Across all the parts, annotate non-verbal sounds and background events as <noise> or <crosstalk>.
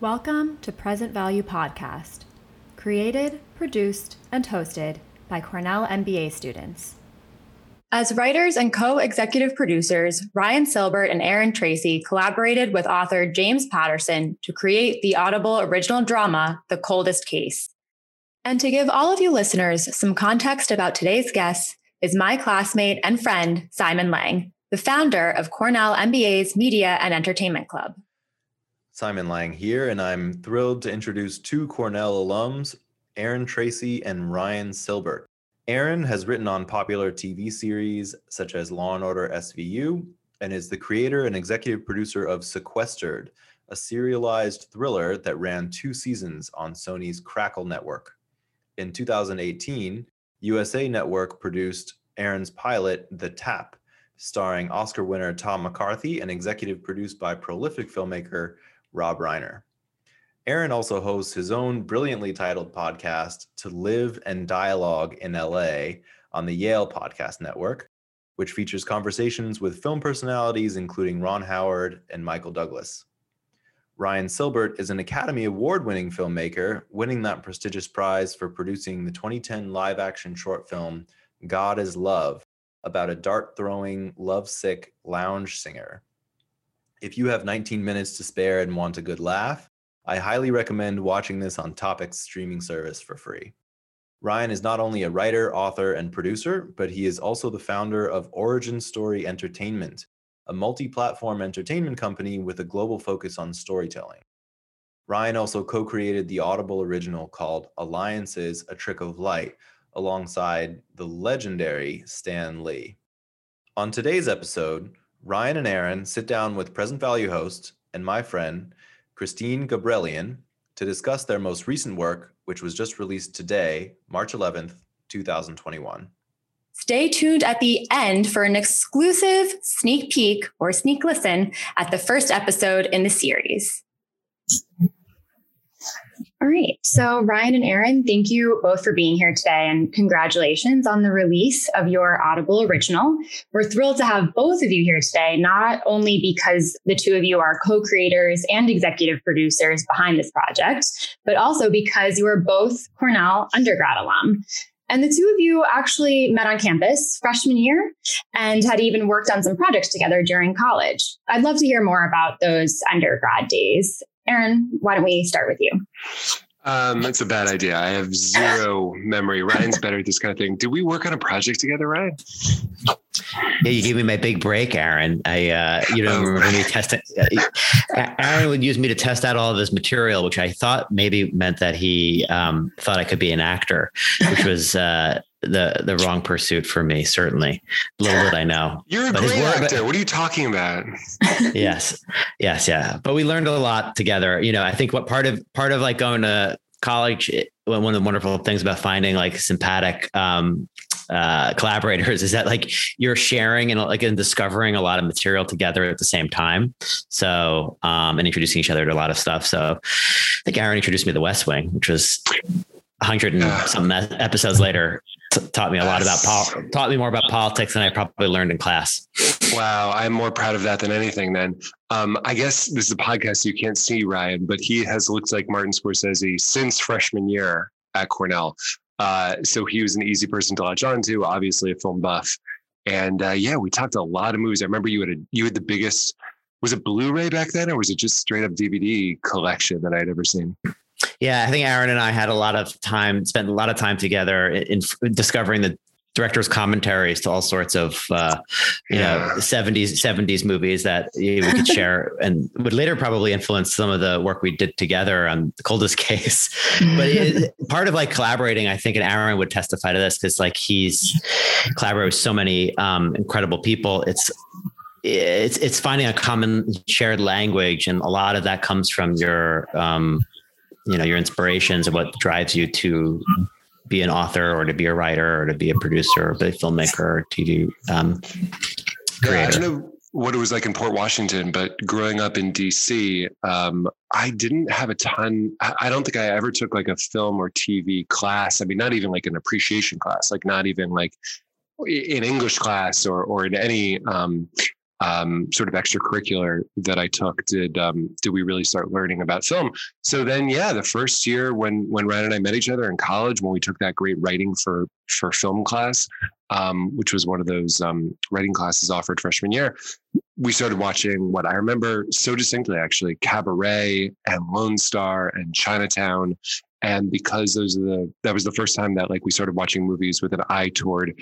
Welcome to Present Value Podcast, created, produced, and hosted by Cornell MBA students. As writers and co executive producers, Ryan Silbert and Aaron Tracy collaborated with author James Patterson to create the Audible original drama, The Coldest Case. And to give all of you listeners some context about today's guest is my classmate and friend, Simon Lang, the founder of Cornell MBA's Media and Entertainment Club. Simon Lang here, and I'm thrilled to introduce two Cornell alums, Aaron Tracy and Ryan Silbert. Aaron has written on popular TV series such as Law and Order SVU and is the creator and executive producer of Sequestered, a serialized thriller that ran two seasons on Sony's Crackle network. In 2018, USA Network produced Aaron's pilot, The Tap, starring Oscar winner Tom McCarthy and executive produced by prolific filmmaker Rob Reiner. Aaron also hosts his own brilliantly titled podcast, To Live and Dialogue in LA, on the Yale Podcast Network, which features conversations with film personalities including Ron Howard and Michael Douglas. Ryan Silbert is an Academy Award winning filmmaker, winning that prestigious prize for producing the 2010 live action short film God of Love about a dart throwing, lovesick lounge singer. If you have 19 minutes to spare and want a good laugh, I highly recommend watching this on Topic's streaming service for free. Ryan is not only a writer, author, and producer, but he is also the founder of Origin Story Entertainment, a multi platform entertainment company with a global focus on storytelling. Ryan also co created the Audible original called Alliances A Trick of Light alongside the legendary Stan Lee. On today's episode, Ryan and Aaron sit down with Present Value host and my friend, Christine Gabrelian to discuss their most recent work, which was just released today, March 11th, 2021. Stay tuned at the end for an exclusive sneak peek or sneak listen at the first episode in the series. All right. So, Ryan and Aaron, thank you both for being here today and congratulations on the release of your Audible original. We're thrilled to have both of you here today, not only because the two of you are co creators and executive producers behind this project, but also because you are both Cornell undergrad alum. And the two of you actually met on campus freshman year and had even worked on some projects together during college. I'd love to hear more about those undergrad days. Aaron, why don't we start with you? Um, that's a bad idea. I have zero memory. Ryan's better at this kind of thing. Did we work on a project together, Ryan? Yeah, you gave me my big break, Aaron. I, uh, you know, oh, remember me testing. Aaron would use me to test out all of his material, which I thought maybe meant that he um, thought I could be an actor, which was uh, the the wrong pursuit for me. Certainly, little did I know. <laughs> You're a but great work, actor. But, what are you talking about? <laughs> yes, yes, yeah. But we learned a lot together. You know, I think what part of part of like going to college one of the wonderful things about finding like sympathetic um, uh, collaborators is that like you're sharing and like and discovering a lot of material together at the same time. So um, and introducing each other to a lot of stuff. So I think Aaron introduced me to the West Wing, which was hundred and some episodes later t- taught me a lot about pol- taught me more about politics than I probably learned in class. Wow, I'm more proud of that than anything. Then, um, I guess this is a podcast you can't see Ryan, but he has looked like Martin Scorsese since freshman year at Cornell. Uh, so he was an easy person to latch on to. Obviously, a film buff, and uh, yeah, we talked a lot of movies. I remember you had a, you had the biggest. Was it Blu-ray back then, or was it just straight up DVD collection that I'd ever seen? Yeah, I think Aaron and I had a lot of time, spent a lot of time together in, in discovering the director's commentaries to all sorts of uh, you yeah. know 70s 70s movies that we could <laughs> share and would later probably influence some of the work we did together on the coldest case <laughs> but it, <laughs> part of like collaborating i think and aaron would testify to this because like he's collaborated with so many um, incredible people it's it's it's finding a common shared language and a lot of that comes from your um, you know your inspirations and what drives you to be an author or to be a writer or to be a producer or be a filmmaker or TV um, creator. Yeah, I don't know what it was like in Port Washington, but growing up in DC, um, I didn't have a ton. I don't think I ever took like a film or TV class. I mean, not even like an appreciation class, like not even like in English class or or in any um, um, sort of extracurricular that I took did um, did we really start learning about film. So then, yeah, the first year when when Ryan and I met each other in college, when we took that great writing for for film class, um, which was one of those um, writing classes offered freshman year, we started watching what I remember so distinctly, actually, Cabaret and Lone Star and Chinatown. And because those are the that was the first time that like we started watching movies with an eye toward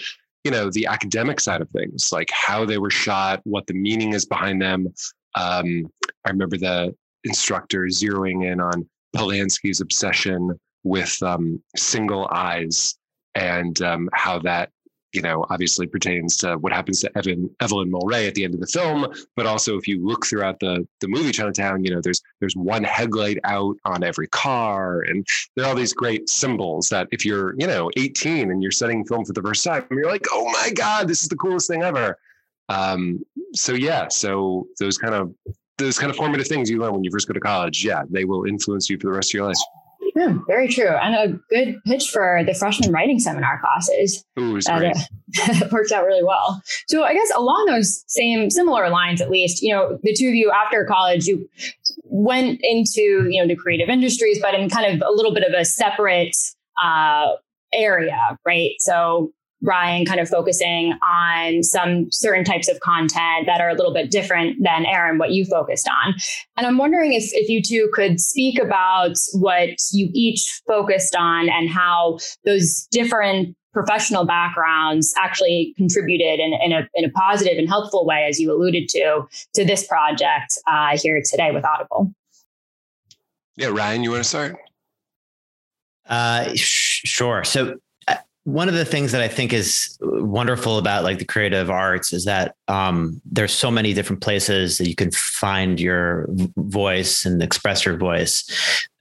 you know the academic side of things like how they were shot what the meaning is behind them. Um, i remember the instructor zeroing in on polanski's obsession with um, single eyes and um, how that you know, obviously pertains to what happens to Evan Evelyn Mulwray at the end of the film. But also, if you look throughout the the movie Chinatown, you know, there's there's one headlight out on every car, and there are all these great symbols that if you're you know 18 and you're studying film for the first time, you're like, oh my god, this is the coolest thing ever. Um, so yeah, so those kind of those kind of formative things you learn when you first go to college, yeah, they will influence you for the rest of your life. Yeah, very true. And a good pitch for the freshman writing seminar classes. Ooh, that uh, <laughs> worked out really well. So I guess along those same similar lines, at least, you know, the two of you after college, you went into, you know, the creative industries, but in kind of a little bit of a separate uh, area, right? So Ryan kind of focusing on some certain types of content that are a little bit different than Aaron, what you focused on. And I'm wondering if, if you two could speak about what you each focused on and how those different professional backgrounds actually contributed in, in, a, in a positive and helpful way, as you alluded to, to this project uh, here today with Audible. Yeah, Ryan, you want to start? Uh, sh- sure. So one of the things that I think is wonderful about like the creative arts is that um, there's so many different places that you can find your voice and express your voice,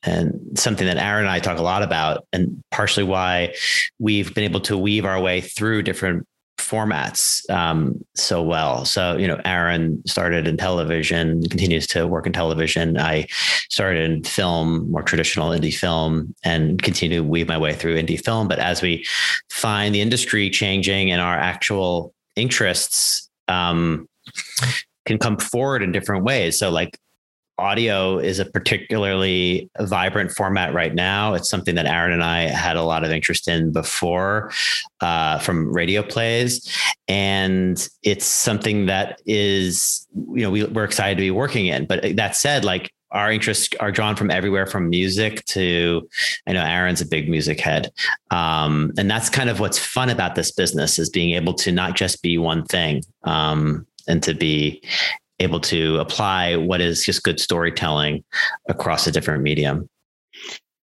and something that Aaron and I talk a lot about, and partially why we've been able to weave our way through different formats um, so well. So, you know, Aaron started in television, continues to work in television. I started in film, more traditional indie film, and continue to weave my way through indie film. But as we find the industry changing and our actual interests um, can come forward in different ways. So, like audio is a particularly vibrant format right now. It's something that Aaron and I had a lot of interest in before uh, from radio plays. And it's something that is, you know, we, we're excited to be working in. But that said, like our interests are drawn from everywhere from music to i know aaron's a big music head um, and that's kind of what's fun about this business is being able to not just be one thing um, and to be able to apply what is just good storytelling across a different medium.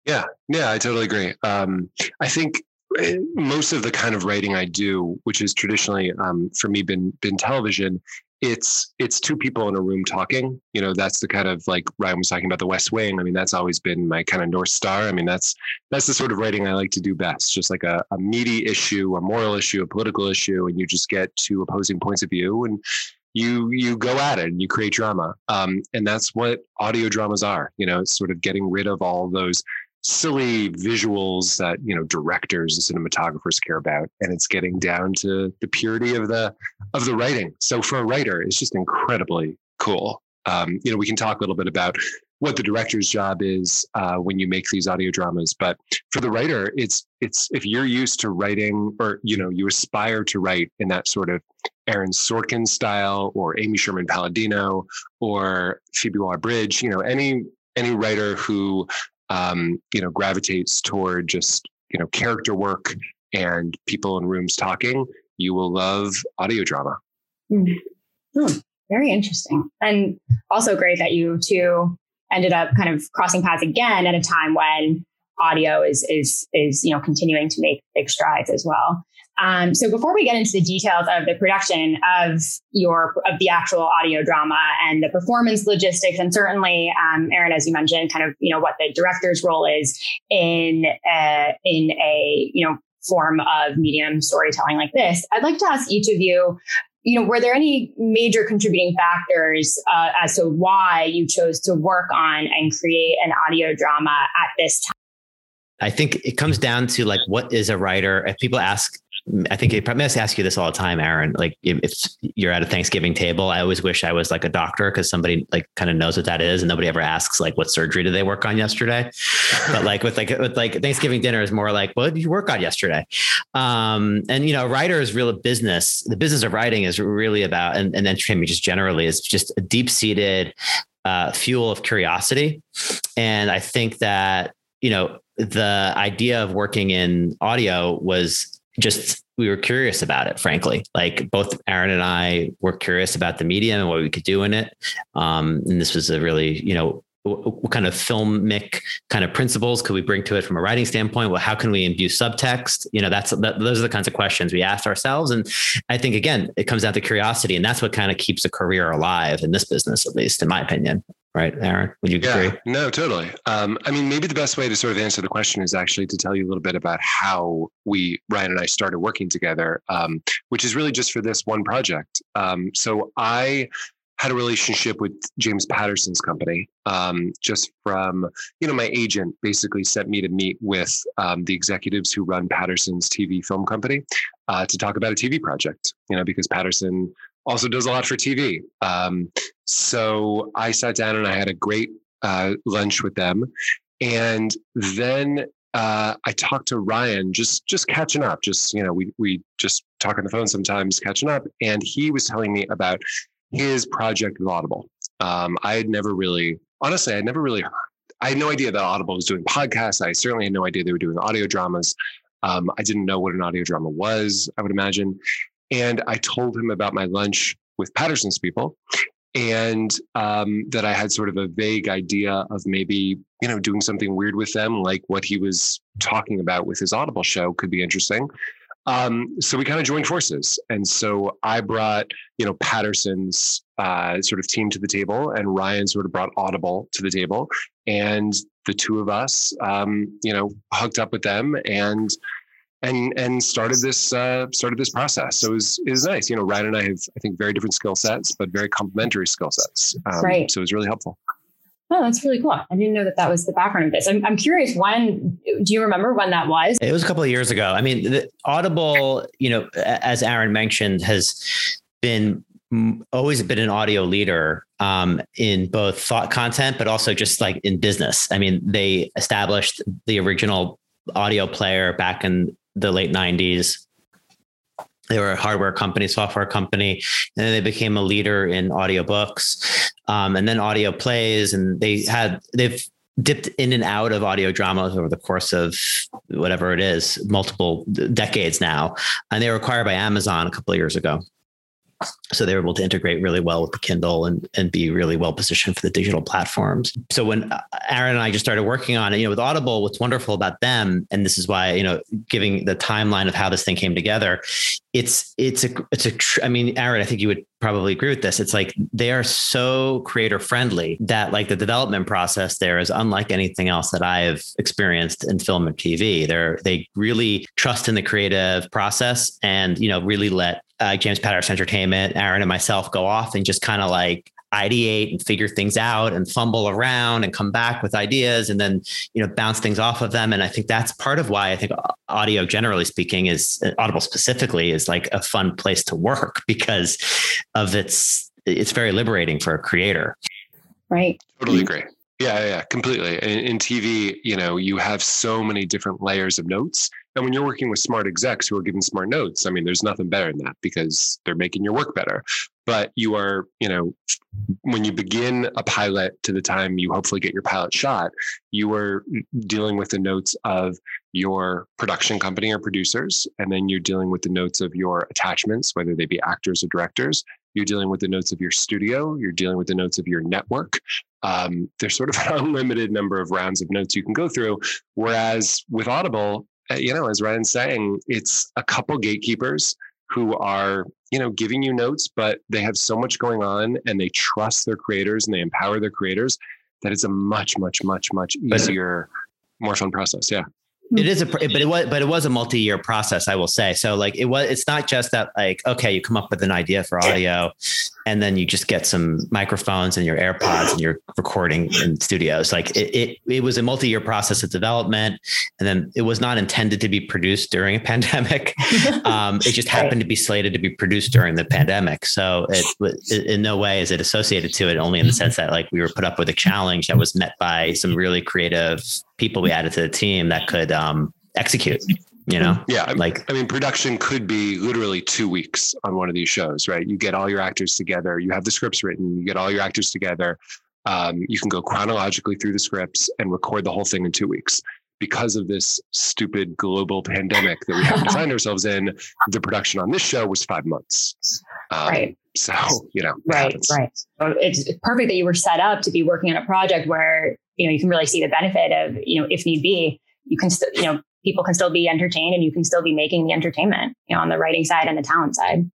Yeah, yeah, I totally agree. Um, I think eh, most of the kind of writing I do, which is traditionally um, for me been been television, it's it's two people in a room talking. You know, that's the kind of like Ryan was talking about the West Wing. I mean, that's always been my kind of north star. I mean, that's that's the sort of writing I like to do best. Just like a, a meaty issue, a moral issue, a political issue, and you just get two opposing points of view and you you go at it and you create drama. Um, and that's what audio dramas are you know it's sort of getting rid of all those silly visuals that you know directors and cinematographers care about. And it's getting down to the purity of the of the writing. So for a writer it's just incredibly cool. Um, you know we can talk a little bit about what the director's job is uh, when you make these audio dramas. But for the writer it's it's if you're used to writing or you know you aspire to write in that sort of Aaron Sorkin style or Amy Sherman Palladino or Phoebe Waller-Bridge, you know, any any writer who um, you know gravitates toward just you know character work and people in rooms talking, you will love audio drama. Mm. Hmm. Very interesting, and also great that you two ended up kind of crossing paths again at a time when audio is is is you know continuing to make big strides as well. Um, so before we get into the details of the production of your of the actual audio drama and the performance logistics, and certainly, um, Aaron, as you mentioned, kind of you know what the director's role is in a, in a you know form of medium storytelling like this, I'd like to ask each of you. You know, were there any major contributing factors uh, as to why you chose to work on and create an audio drama at this time? I think it comes down to like what is a writer? If people ask I think it probably must ask you this all the time, Aaron. Like if, you're at a Thanksgiving table, I always wish I was like a doctor because somebody like kind of knows what that is, and nobody ever asks like what surgery did they work on yesterday. <laughs> but like with like with like Thanksgiving dinner is more like what did you work on yesterday? Um, and you know, writer is real business. The business of writing is really about and, and entertainment just generally is just a deep seated uh, fuel of curiosity, and I think that you know the idea of working in audio was just we were curious about it frankly. Like both aaron and i were curious about the medium and what we could do in it. Um, and this was a really you know what kind of filmic kind of principles could we bring to it from a writing standpoint? Well, how can we imbue subtext? You know, that's that, those are the kinds of questions we asked ourselves, and I think again, it comes down to curiosity, and that's what kind of keeps a career alive in this business, at least in my opinion right, Aaron? Would you yeah, agree? No, totally. Um, I mean, maybe the best way to sort of answer the question is actually to tell you a little bit about how we, Ryan and I, started working together, um, which is really just for this one project. Um, so I had a relationship with James Patterson's company, um, just from you know my agent basically sent me to meet with um, the executives who run Patterson's TV film company uh, to talk about a TV project. You know, because Patterson also does a lot for TV. Um, so I sat down and I had a great uh, lunch with them, and then uh, I talked to Ryan, just just catching up. Just you know, we we just talk on the phone sometimes, catching up, and he was telling me about his project with Audible. Um, I had never really, honestly, I had never really. heard, I had no idea that Audible was doing podcasts. I certainly had no idea they were doing audio dramas. Um, I didn't know what an audio drama was. I would imagine, and I told him about my lunch with Patterson's people and um, that I had sort of a vague idea of maybe, you know, doing something weird with them, like what he was talking about with his Audible show could be interesting. Um, so we kind of joined forces. And so I brought, you know, Patterson's uh, sort of team to the table, and Ryan sort of brought Audible to the table. And the two of us, um, you know, hooked up with them and and and started this uh, started this process. So it was it was nice. You know, Ryan and I have I think very different skill sets, but very complementary skill sets. Um, right. So it was really helpful. Oh, that's really cool. I didn't know that that was the background of this. I'm, I'm curious. When do you remember when that was? It was a couple of years ago. I mean, the Audible, you know, as Aaron mentioned, has been always been an audio leader um, in both thought content, but also just like in business. I mean, they established the original audio player back in the late 90s. They were a hardware company, software company, and then they became a leader in audiobooks um, and then audio plays. And they had, they've dipped in and out of audio dramas over the course of whatever it is, multiple decades now. And they were acquired by Amazon a couple of years ago so they were able to integrate really well with the kindle and, and be really well positioned for the digital platforms. So when uh, aaron and i just started working on it you know with audible what's wonderful about them and this is why you know giving the timeline of how this thing came together it's it's a it's a i mean aaron i think you would probably agree with this. It's like they are so creator friendly that like the development process there is unlike anything else that i have experienced in film and tv they're they really trust in the creative process and you know really let uh, James Patterson Entertainment, Aaron and myself go off and just kind of like ideate and figure things out and fumble around and come back with ideas and then you know bounce things off of them. And i think that's part of why i think audio generally speaking is audible specifically is like a fun place to work <laughs> because of its it's very liberating for a creator. Right. Totally agree. Yeah yeah completely. In, in tv you know you have so many different layers of notes and when you're working with smart execs who are giving smart notes, I mean, there's nothing better than that because they're making your work better. But you are, you know, when you begin a pilot to the time you hopefully get your pilot shot, you are dealing with the notes of your production company or producers. And then you're dealing with the notes of your attachments, whether they be actors or directors. You're dealing with the notes of your studio. You're dealing with the notes of your network. Um, there's sort of an <laughs> unlimited number of rounds of notes you can go through. Whereas with Audible, Uh, you know, as Ryan's saying, it's a couple gatekeepers who are, you know, giving you notes, but they have so much going on and they trust their creators and they empower their creators that it's a much, much, much, much easier, more fun process. Yeah. Hmm. It is a, but it was, but it was a multi-year process, I will say. So like it was, it's not just that like, okay, you come up with an idea for audio and then you just get some microphones and your AirPods and you're recording in studios. Like it, it, it was a multi-year process of development, and then it was not intended to be produced during a pandemic. <laughs> um, it just happened right. to be slated to be produced during the pandemic. So it, in no way is it associated to it, only in the sense that like we were put up with a challenge that was met by some really creative people we added to the team that could um, execute you know? Yeah like i mean production could be literally two weeks on one of these shows right? You get all your actors together you have the scripts written you get all your actors together um, you can go chronologically through the scripts and record the whole thing in two weeks. Because of this stupid global pandemic that we have to find <laughs> ourselves in the production on this show was five months. Um, right. so you know right right. So it's perfect that you were set up to be working on a project where you know you can really see the benefit of you know if need be you can still you know people can still be entertained and you can still be making the entertainment, you know, on the writing side and the talent side.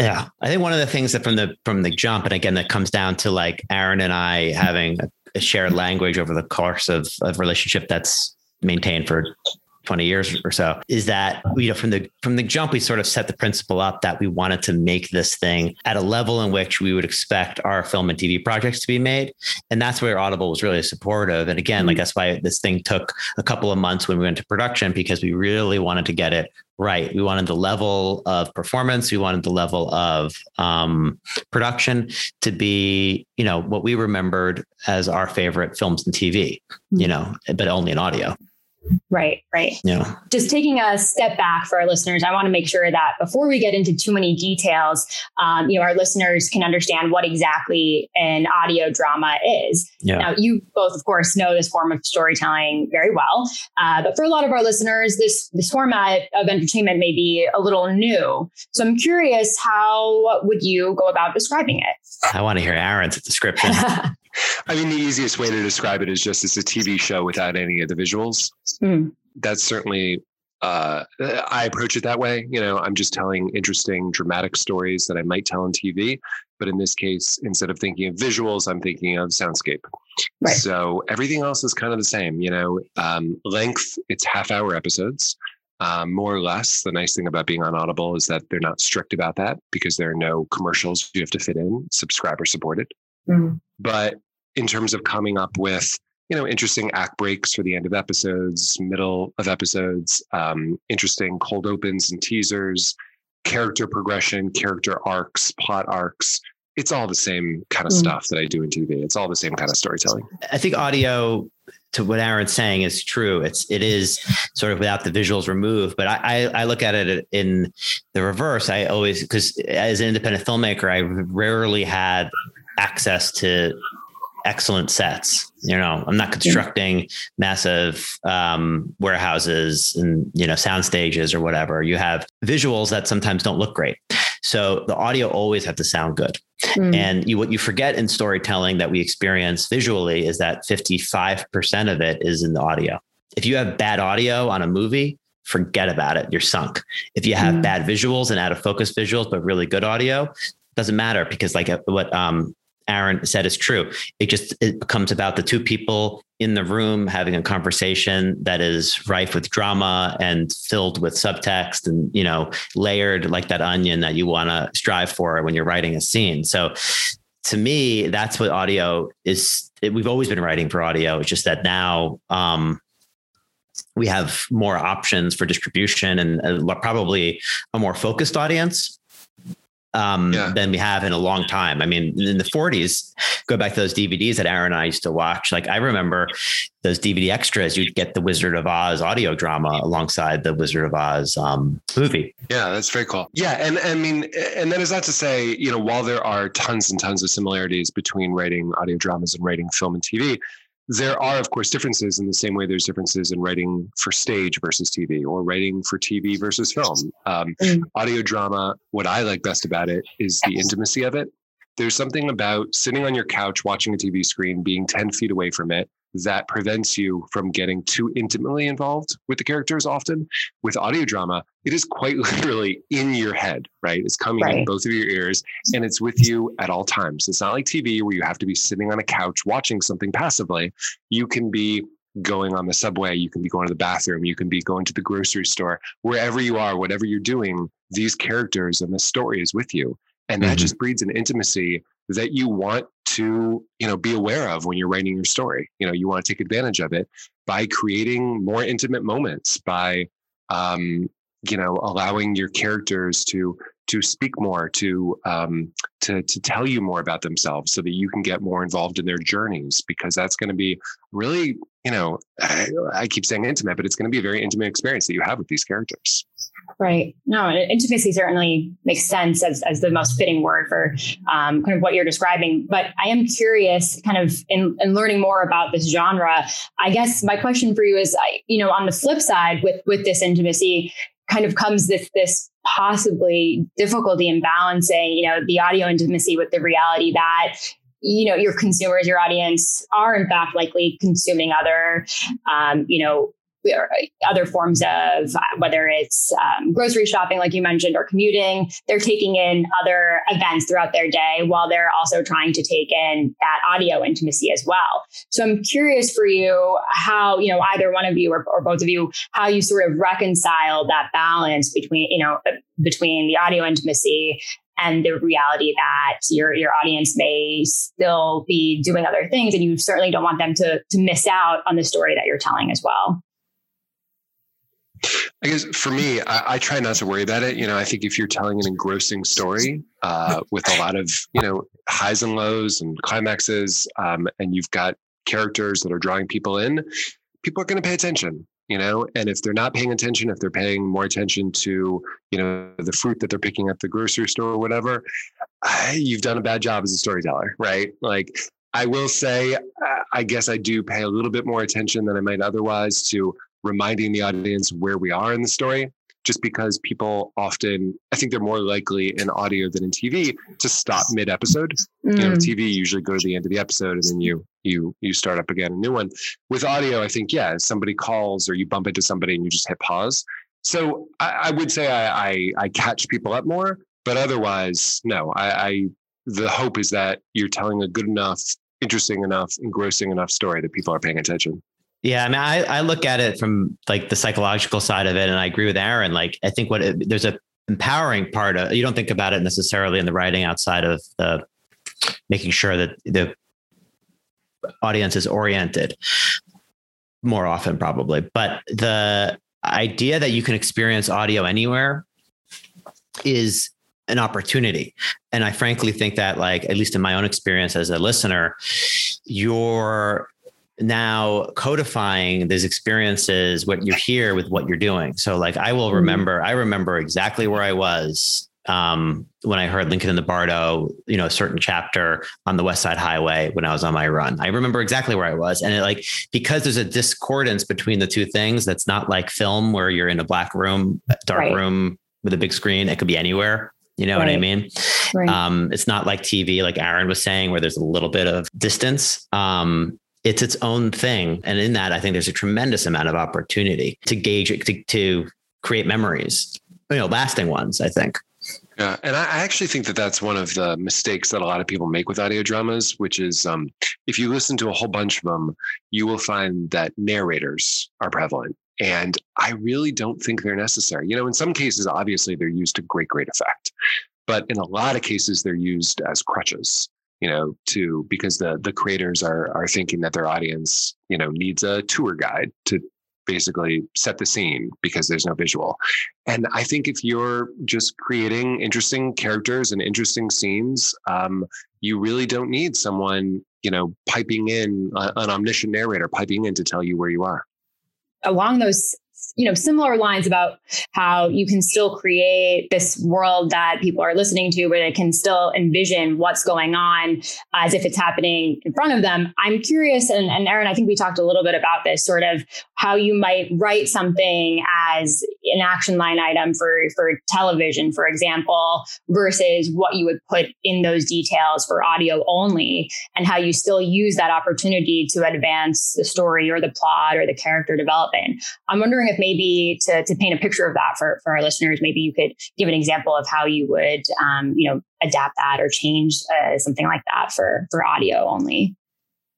Yeah, I think one of the things that from the from the jump, and again, that comes down to like Aaron and I having a, shared language over the course of a relationship that's maintained for 20 years or so is that you know from the from the jump we sort of set the principle up that we wanted to make this thing at a level in which we would expect our film and TV projects to be made. And that's where Audible was really supportive. And again like mm-hmm. that's why this thing took a couple of months when we went to production because we really wanted to get it right. We wanted the level of performance. We wanted the level of um, production to be you know what we remembered as our favorite films and TV you mm-hmm. know but only in audio Right, right. Yeah. Just taking a step back for our listeners, I want to make sure that before we get into too many details, um, you know, our listeners can understand what exactly an audio drama is. Yeah. Now, you both, of course, know this form of storytelling very well, uh, but for a lot of our listeners, this this format of entertainment may be a little new. So, I'm curious, how would you go about describing it? I want to hear Aaron's description. <laughs> I mean, the easiest way to describe it is just it's a TV show without any of the visuals. Mm. That's certainly uh, I approach it that way. You know, I'm just telling interesting, dramatic stories that I might tell on TV. But in this case, instead of thinking of visuals, I'm thinking of soundscape. Right. So everything else is kind of the same. You know, um, length, it's half hour episodes. Um, more or less. The nice thing about being on Audible is that they're not strict about that because there are no commercials you have to fit in, subscriber supported. Mm. But in terms of coming up with you know interesting act breaks for the end of episodes, middle of episodes, um, interesting cold opens and teasers, character progression, character arcs, plot arcs. It's all the same kind of mm. stuff that I do in TV. It's all the same kind of storytelling. I think audio to what Aaron's saying is true. It's it is sort of without the visuals removed, but I I, I look at it in the reverse. I always because as an independent filmmaker, I rarely had access to excellent sets. You know, I'm not constructing massive um, warehouses and you know sound stages or whatever. You have visuals that sometimes don't look great. So the audio always have to sound good. Mm. And you what you forget in storytelling that we experience visually is that 55% of it is in the audio. If you have bad audio on a movie, forget about it. You're sunk. If you have mm. bad visuals and out of focus visuals, but really good audio, doesn't matter because like what um, Aaron said is true. It just it becomes about the two people in the room having a conversation that is rife with drama and filled with subtext and you know layered like that onion that you want to strive for when you're writing a scene. So to me, that's what audio is. We've always been writing for audio. It's just that now um, we have more options for distribution and uh, probably a more focused audience um, yeah. than we have in a long time. I mean, in the 40s, go back to those DVDs that Aaron and I used to watch. Like I remember those DVD extras, you'd get the Wizard of Oz audio drama alongside the Wizard of Oz um, movie. Yeah, that's very cool. Yeah, and I mean, and that is not to say, you know, while there are tons and tons of similarities between writing audio dramas and writing film and TV, there are, of course, differences in the same way there's differences in writing for stage versus TV or writing for TV versus film. Um, mm. Audio drama, what I like best about it is the intimacy of it. There's something about sitting on your couch watching a TV screen, being 10 feet away from it, that prevents you from getting too intimately involved with the characters often. With audio drama, it is quite <laughs> literally in your head, right? It's coming right. in both of your ears and it's with you at all times. It's not like TV where you have to be sitting on a couch watching something passively. You can be going on the subway, you can be going to the bathroom, you can be going to the grocery store, wherever you are, whatever you're doing, these characters and the story is with you. and that mm-hmm. just breeds an intimacy that you want to you know be aware of when you're writing your story. You know you want to take advantage of it by creating more intimate moments by um, you know allowing your characters to to speak more to um, to to tell you more about themselves so that you can get more involved in their journeys because that's going to be really you know I, I keep saying intimate but it's going to be a very intimate experience that you have with these characters Right. No, intimacy certainly makes sense as, as the most fitting word for um, kind of what you're describing. But I am curious, kind of in, in learning more about this genre. I guess my question for you is, you know, on the flip side, with with this intimacy, kind of comes this this possibly difficulty in balancing, you know, the audio intimacy with the reality that you know your consumers your audience are in fact likely consuming other um, you know other forms of whether it's um, grocery shopping, like you mentioned, or commuting. They're taking in other events throughout their day while they're also trying to take in that audio intimacy as well. So I'm curious for you how, you know, either one of you or, or both of you, how you sort of reconcile that balance between, you know, between the audio intimacy and the reality that your your audience may still be doing other things and you certainly don't want them to to miss out on the story that you're telling as well. I guess for me, I, I, try not to worry about it. You know, I think if you're telling an engrossing story uh, with a lot of, you know, highs and lows and climaxes, um, and you've got characters that are drawing people in, people are going to pay attention. You know, and if they're not paying attention, if they're paying more attention to, you know, the fruit that they're picking at the grocery store or whatever, you've done a bad job as a storyteller, right? Like I will say, I guess I do pay a little bit more attention than I might otherwise to reminding the audience where we are in the story just because people often i think they're more likely in audio than in tv to stop mid episode mm. you know mm. tv usually go to the end of the episode and then you you you start up again a new one with audio i think yeah somebody calls or you bump into somebody and you just hit pause so i, I would say I, I, I catch people up more but otherwise no I, I the hope is that you're telling a good enough interesting enough engrossing enough story that people are paying attention yeah, I mean, I, I look at it from like the psychological side of it, and I agree with Aaron. Like, I think what it, there's a empowering part of you don't think about it necessarily in the writing outside of the making sure that the audience is oriented more often, probably. But the idea that you can experience audio anywhere is an opportunity. And I frankly think that, like, at least in my own experience as a listener, your now codifying these experiences, what you hear with what you're doing. So like I will mm-hmm. remember, I remember exactly where I was um, when I heard Lincoln in the Bardo, you know, a certain chapter on the West Side Highway when I was on my run. I remember exactly where I was. And it like, because there's a discordance between the two things, that's not like film where you're in a black room, dark right. room with a big screen. It could be anywhere. You know right. what I mean? Right. Um, it's not like TV, like Aaron was saying, where there's a little bit of distance. Um, it's its own thing. And in that, I think there's a tremendous amount of opportunity to gauge it, to, to create memories, you know, lasting ones, I think. Yeah, and I actually think that that's one of the mistakes that a lot of people make with audio dramas, which is um, if you listen to a whole bunch of them, you will find that narrators are prevalent. And I really don't think they're necessary. You know, in some cases, obviously, they're used to great, great effect. But in a lot of cases, they're used as crutches you know to because the the creators are are thinking that their audience you know needs a tour guide to basically set the scene because there's no visual. And i think if you're just creating interesting characters and interesting scenes um, you really don't need someone you know piping in uh, an omniscient narrator piping in to tell you where you are. Along those you know, similar lines about how you can still create this world that people are listening to, where they can still envision what's going on as if it's happening in front of them. I'm curious, and, and Aaron, I think we talked a little bit about this sort of how you might write something as an action line item for, for television, for example, versus what you would put in those details for audio only, and how you still use that opportunity to advance the story or the plot or the character development. I'm wondering if maybe to, to paint a picture of that for, for our listeners, maybe you could give an example of how you would, um, you know, adapt that or change uh, something like that for, for audio only.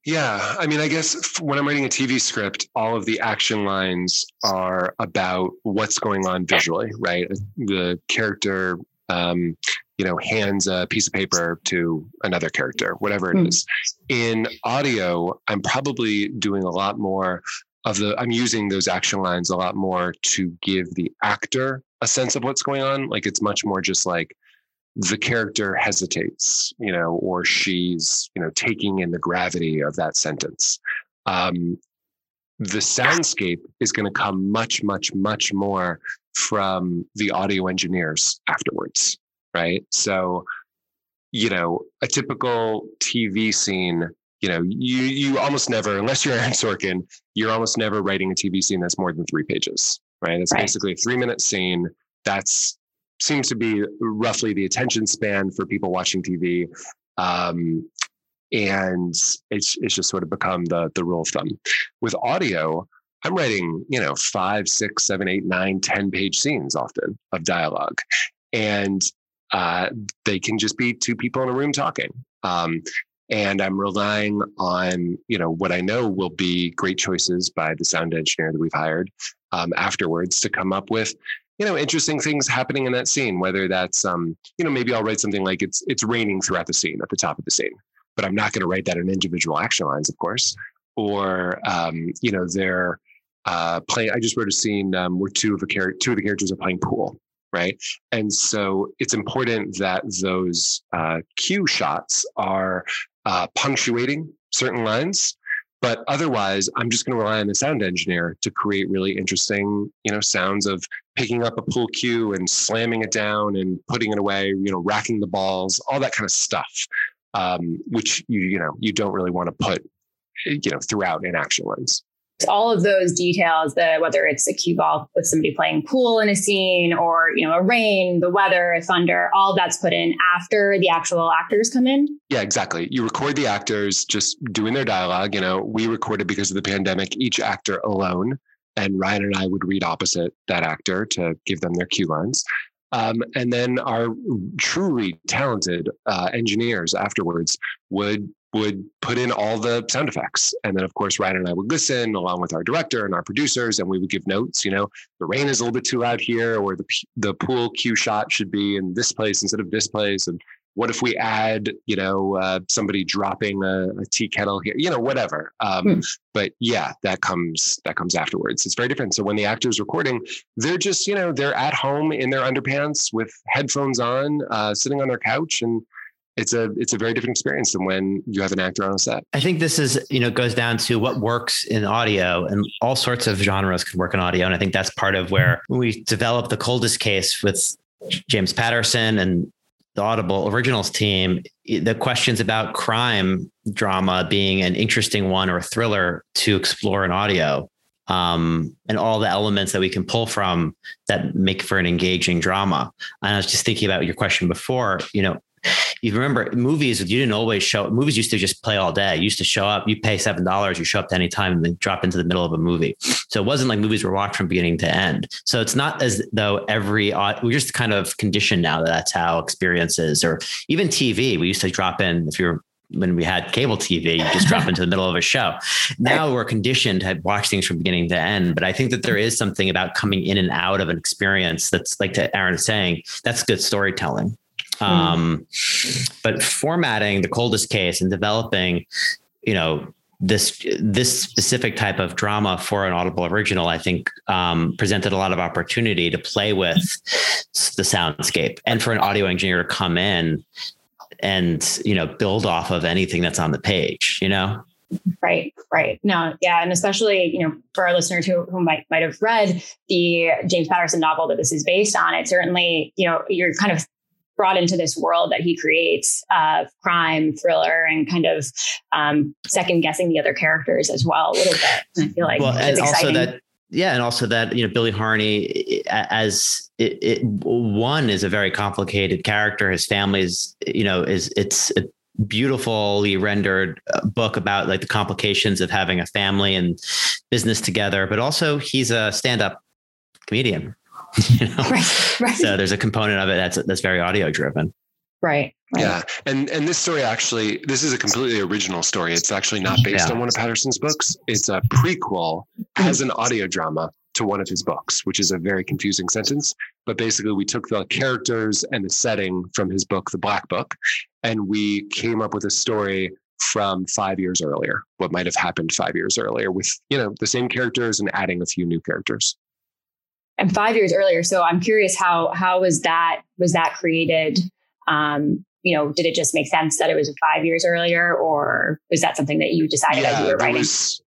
Yeah. I mean, I guess when I'm writing a TV script, all of the action lines are about what's going on visually, right? The character um, you know, hands a piece of paper to another character, whatever it mm. is. In audio, I'm probably doing a lot more of the, I'm using those action lines a lot more to give the actor a sense of what's going on. Like it's much more just like, the character hesitates, you know, or she's, you know, taking in the gravity of that sentence. Um, the soundscape is going to come much, much, much more from the audio engineers afterwards, right? So, you know, a typical TV scene, you know, you you almost never, unless you're <laughs> Aaron Sorkin, you're almost never writing a TV scene that's more than three pages, right? It's right. basically a three minute scene. That's seems to be roughly the attention span for people watching TV. Um, and it's it's just sort of become the the rule of thumb. With audio, I'm writing, you know, five, six, seven, eight, nine, ten page scenes often of dialogue. And uh, they can just be two people in a room talking. Um, and I'm relying on, you know, what I know will be great choices by the sound engineer that we've hired um, afterwards to come up with, you know, interesting things happening in that scene. Whether that's, um, you know, maybe I'll write something like it's it's raining throughout the scene at the top of the scene, but I'm not going to write that in individual action lines, of course. Or, um, you know, they're uh, playing. I just wrote a scene um, where two of the char- two of the characters are playing pool, right? And so it's important that those uh, cue shots are uh, punctuating certain lines. But otherwise, I'm just going to rely on the sound engineer to create really interesting, you know, sounds of picking up a pool cue and slamming it down and putting it away, you know, racking the balls, all that kind of stuff, um, which you you know you don't really want to put, you know, throughout in action lines all of those details that whether it's a cue ball with somebody playing pool in a scene or you know a rain the weather a thunder all that's put in after the actual actors come in. Yeah exactly. You record the actors just doing their dialogue you know we recorded because of the pandemic each actor alone and ryan and i would read opposite that actor to give them their cue lines. Um, and then our truly talented uh, engineers afterwards would would put in all the sound effects. And then, of course, Ryan and I would listen along with our director and our producers, and we would give notes. You know, the rain is a little bit too loud here, or the the pool cue shot should be in this place instead of this place. And what if we add, you know, uh, somebody dropping a, a, tea kettle here? You know, whatever. Um, hmm. But yeah, that comes that comes afterwards. It's very different. So when the actor's recording, they're just, you know, they're at home in their underpants with headphones on, uh, sitting on their couch and it's a it's a very different experience than when you have an actor on a set. I think this is you know goes down to what works in audio, and all sorts of genres can work in audio, and I think that's part of where we developed the coldest case with James Patterson and the Audible Originals team. The questions about crime drama being an interesting one or a thriller to explore in audio. Um, and all the elements that we can pull from that make for an engaging drama. And I was just thinking about your question before, you know, you remember movies you didn't always show movies used to just play all day you used to show up you pay seven dollars you show up to any time and then drop into the middle of a movie so it wasn't like movies were watched from beginning to end so it's not as though every uh, we're just kind of conditioned now that that's how experiences or even tv we used to drop in if you're when we had cable TV, you just drop into the middle of a show. <laughs> Now we're conditioned to watch things from beginning to end. But I think that there is something about coming in and out of an experience that's like to Aaron saying, that's good storytelling. Hmm. Um, but formatting the coldest case and developing, you know, this this specific type of drama for an audible original i think um, presented a lot of opportunity to play with the soundscape and for an audio engineer to come in and you know build off of anything that's on the page you know Right, right. No, yeah, and especially you know for our listeners who who might might have read the James Patterson novel that this is based on, it certainly you know you're kind of brought into this world that he creates of crime, thriller, and kind of um, second guessing the other characters as well a little bit. And I feel like well, and also that yeah, and also that you know Billy Harney as it, it, one is a very complicated character. His family is you know is it's a beautifully rendered uh, book about like the complications of having a family and business together, but also he's a stand up comedian. <laughs> you know? Right, right. So there's a component of it that's that's very audio driven. Right, right. Yeah. And and this story actually this is a completely original story. It's actually not based yeah. on one of Patterson's books. It's a prequel mm-hmm. as an audio drama to to one of his books, which is a very confusing sentence. But basically, we took the characters and the setting from his book, The Black Book, and we came up with a story from five years earlier, what might have happened five years earlier with, you know, the same characters and adding a few new characters. And five years earlier. So I'm curious how how was that was that created? Um, you know, did it just make sense that it was five years earlier, or was that something that you decided yeah, as you were writing? Was,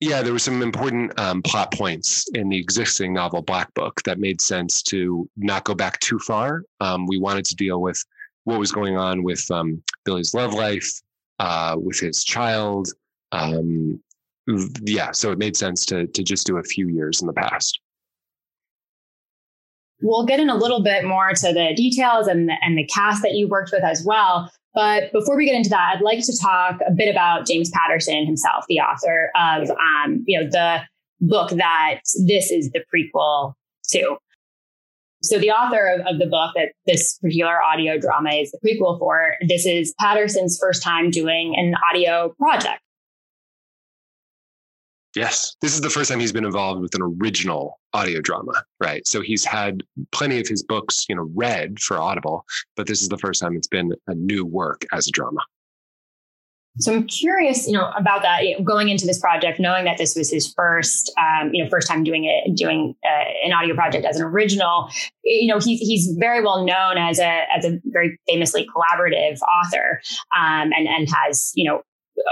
yeah, there were some important um, plot points in the existing novel Black Book that made sense to not go back too far. Um, we wanted to deal with what was going on with um, Billy's love life, uh, with his child. Um, yeah, so it made sense to to just do a few years in the past. We'll get in a little bit more to the details and the, and the cast that you worked with as well. But before we get into that, I'd like to talk a bit about James Patterson himself, the author of, um, you know, the book that this is the prequel to. So the author of, of the book that this particular audio drama is the prequel for, this is Patterson's first time doing an audio project. Yes. This is the first time he's been involved with an original audio drama, right? So he's had plenty of his books, you know, read for Audible, but this is the first time it's been a new work as a drama. So I'm curious, you know, about that you know, going into this project, knowing that this was his first, um, you know, first time doing it, doing uh, an audio project as an original. You know, he's he's very well known as a as a very famously collaborative author, um, and and has you know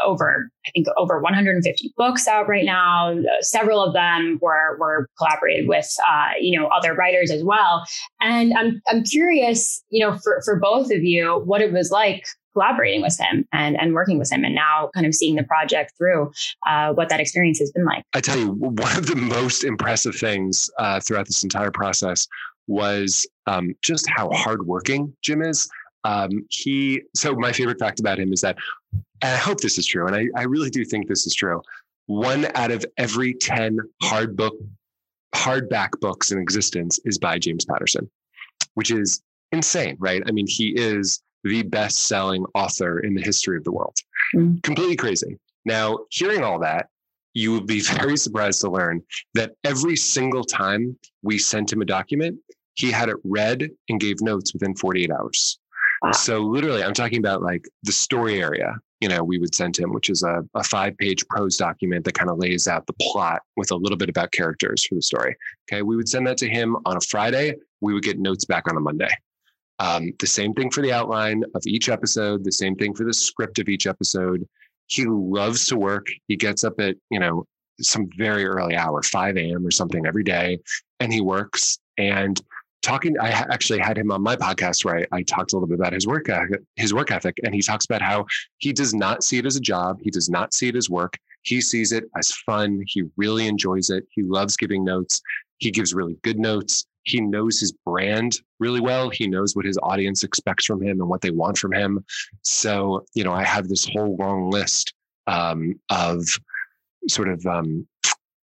over I think over 150 books out right now. Several of them were were collaborated with uh, you know other writers as well. And I'm I'm curious, you know, for for both of you, what it was like collaborating with him and and working with him, and now kind of seeing the project through. Uh, what that experience has been like. I tell you, one of the most impressive things uh, throughout this entire process was um, just how hardworking Jim is. Um, he so my favorite fact about him is that and I hope this is true, and I, I really do think this is true. One out of every 10 hard book, hardback books in existence is by James Patterson, which is insane, right? I mean, he is the best selling author in the history of the world. Mm. Completely crazy. Now, hearing all that, you would be <laughs> very surprised to learn that every single time we sent him a document, he had it read and gave notes within 48 hours. So literally, I'm talking about like the story area, you know, we would send him, which is a, a five page prose document that kind of lays out the plot with a little bit about characters for the story. Okay. We would send that to him on a Friday. We would get notes back on a Monday. Um, the same thing for the outline of each episode, the same thing for the script of each episode. He loves to work. He gets up at, you know, some very early hour, 5 a.m. or something every day, and he works. And talking i actually had him on my podcast where I, I, talked a little bit about his work his work ethic and he talks about how he does not see it as a job he does not see it as work he sees it as fun he really enjoys it he loves giving notes he gives really good notes he knows his brand really well he knows what his audience expects from him and what they want from him. So you know i have this whole long list um, of sort of um,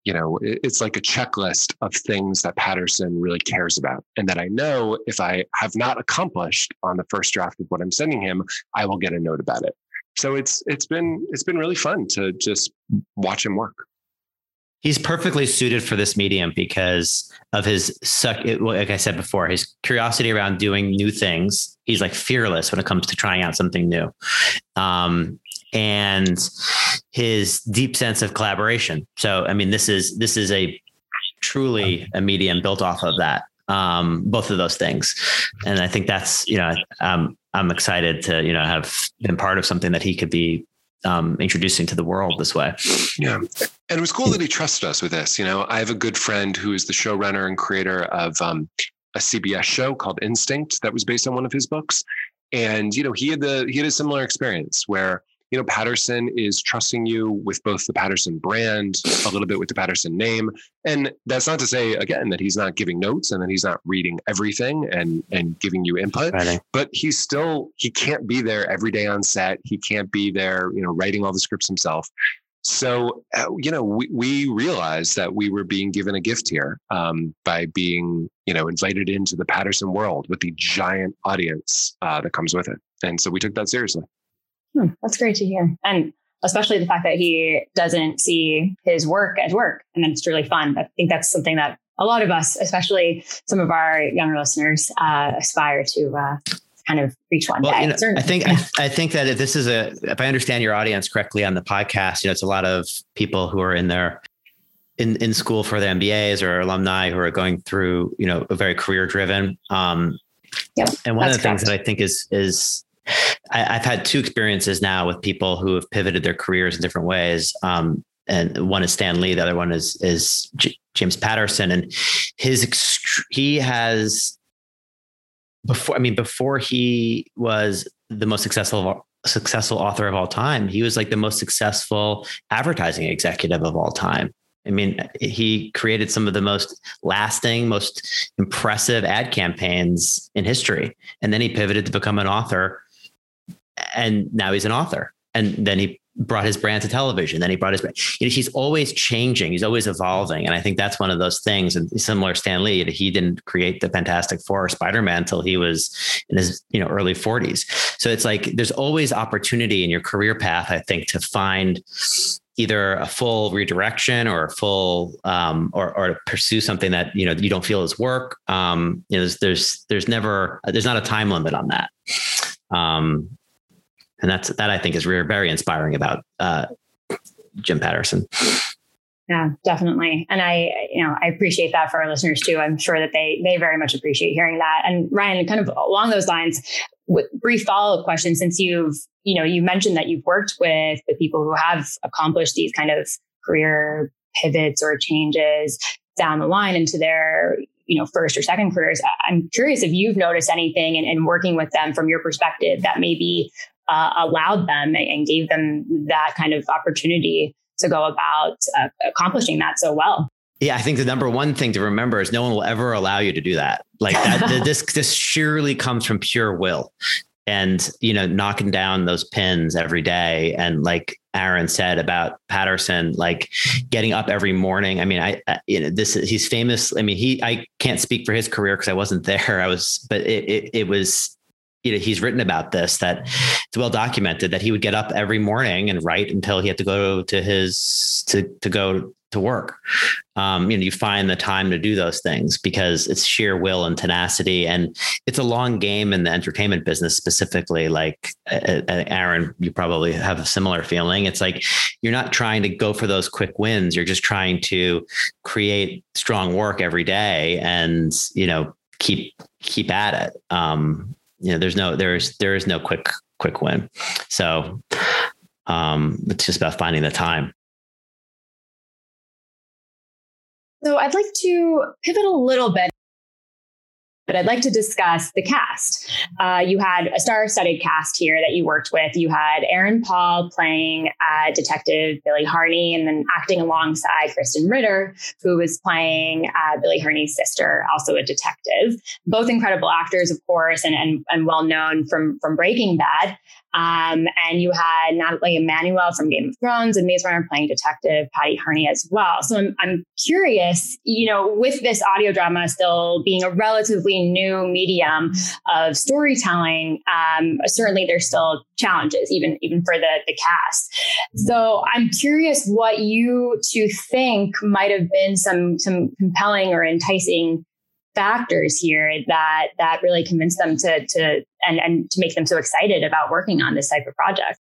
you know, it's like a checklist of things that Patterson really cares about. And that I know if I have not accomplished on the first draft of what I'm sending him, I will get a note about it. So it's it's been it's been really fun to just watch him work. He's perfectly suited for this medium because of his suck. Like I said before, his curiosity around doing new things. He's like fearless when it comes to trying out something new. Um, and his deep sense of collaboration. So, I mean, this is this is a truly a medium built off of that. Um, both of those things, and I think that's you know um, I'm excited to you know have been part of something that he could be um, introducing to the world this way. Yeah. And it was cool that he trusted us with this. You know, I have a good friend who is the showrunner and creator of um, a CBS show called Instinct that was based on one of his books. And, you know, he had the, he had a similar experience where you know, Patterson is trusting you with both the Patterson brand, a little bit with the Patterson name. And that's not to say again that he's not giving notes and that he's not reading everything and and giving you input. Right. But he's still he can't be there every day on set. He can't be there, you know, writing all the scripts himself. So, uh, you know, we, we realized that we were being given a gift here um, by being, you know, invited into the Patterson world with the giant audience uh, that comes with it. And so we took that seriously. Hmm, that's great to hear. And especially the fact that he doesn't see his work as work and then it's really fun. I think that's something that a lot of us, especially some of our younger listeners, uh, aspire to uh, kind of reach one well, day. You know, I think I, I, think that if this is a if I understand your audience correctly on the podcast, you know, it's a lot of people who are in their in in school for the MBAs or alumni who are going through, you know, a very career driven. Um, yep, and one of the correct. things that I think is is I, have had two experiences now with people who have pivoted their careers in different ways. Um, and one is Stan Lee, the other one is is J- James Patterson, and his he has before. I mean, before he was the most successful successful author of all time, he was like the most successful advertising executive of all time. I mean, he created some of the most lasting, most impressive ad campaigns in history. And then he pivoted to become an author. And now he's an author. And then he brought his brand to television. Then he brought his brand. You know, he's always changing. He's always evolving. And I think that's one of those things. And similar Stan Lee, he didn't create the Fantastic Four or Spider-Man until he was in his, you know, early 40s. So it's like there's always opportunity in your career path, I think, to find either a full redirection or a full um, or or pursue something that you know you don't feel is work. Um, you know, there's, there's there's never there's not a time limit on that. Um, and that's that I think is very inspiring about uh, Jim Patterson. Yeah, definitely. And I, you know, I appreciate that for our listeners too. I'm sure that they they very much appreciate hearing that. And Ryan, kind of along those lines, with brief follow up question, since you've, you know, you mentioned that you've worked with with people who have accomplished these kind of career pivots or changes down the line into their you know first or second careers i'm curious if you've noticed anything in, in working with them from your perspective that maybe uh, allowed them and gave them that kind of opportunity to go about uh, accomplishing that so well. Yeah, I think the number one thing to remember is no one will ever allow you to do that. Like that, this <laughs> this surely comes from pure will, and you know, knocking down those pins every day, and like Aaron said about Patterson, like getting up every morning. I mean, I, I you know, this he's famous. I mean, he I can't speak for his career because I wasn't <laughs> there. I was, but it, it it was you know, he's written about this that it's well documented that he would get up every morning and write until he had to go to his to to go to work. Um, you know, you find the time to do those things because it's sheer will and tenacity, and it's a long game in the entertainment business specifically. Like uh, Aaron, you probably have a similar feeling. It's like you're not trying to go for those quick wins. You're just trying to create strong work every day, and you know, keep keep at it. Um, you know, there's no there's there is no quick quick win. So um, it's just about finding the time. So I'd like to pivot a little bit but I'd like to discuss the cast. Uh, you had a star-studded cast here that you worked with. You had Aaron Paul playing uh, Detective Billy Harney, and then acting alongside Krysten Ritter, who was playing uh, Billy Harney's sister, also a detective. Both incredible actors, of course, and and, and well known from from Breaking Bad. Um, and you had Nathalie Emmanuel from Game of Thrones and Maze Runner playing Detective Patty Harney as well. So I'm, I'm curious, you know, with this audio drama still being a relatively new medium of storytelling, um, certainly there's still challenges, even even for the the cast. So I'm curious what you two think might have been some some compelling or enticing factors here that that really convince them to to and and to make them so excited about working on this type of project.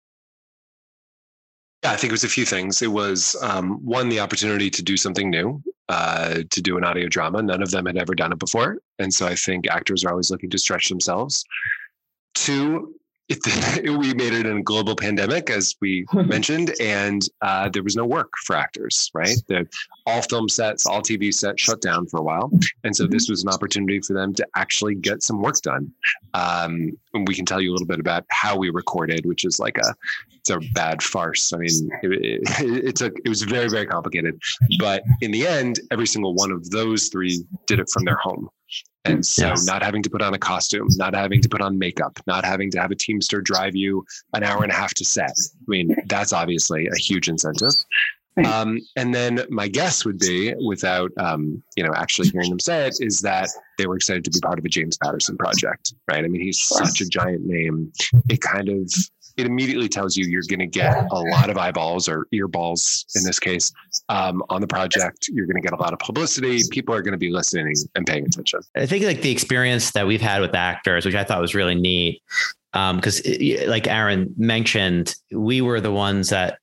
Yeah i think it was a few things. It was um, one the opportunity to do something new uh, to do an audio drama. None of them had ever done it before. And so i think actors are always looking to stretch themselves. Two it, <laughs> we made it in a global pandemic, as we <laughs> mentioned, and uh, there was no work for actors. Right, the, all film sets, all TV sets shut down for a while, and so this was an opportunity for them to actually get some work done. Um, and we can tell you a little bit about how we recorded, which is like a it's a bad farce. I mean, it, it, it took it was very very complicated, but in the end, every single one of those three did it from their home. And so, yes. not having to put on a costume, not having to put on makeup, not having to have a Teamster drive you an hour and a half to set. I mean, that's obviously a huge incentive. Um, and then my guess would be, without um, you know actually hearing them say it, is that they were excited to be part of a James Patterson project, right? I mean, he's such a giant name. It kind of it immediately tells you you're going to get a lot of eyeballs or earballs in this case um, on the project. You're going to get a lot of publicity. People are going to be listening and paying attention. I think like the experience that we've had with actors, which I thought was really neat, because um, like Aaron mentioned, we were the ones that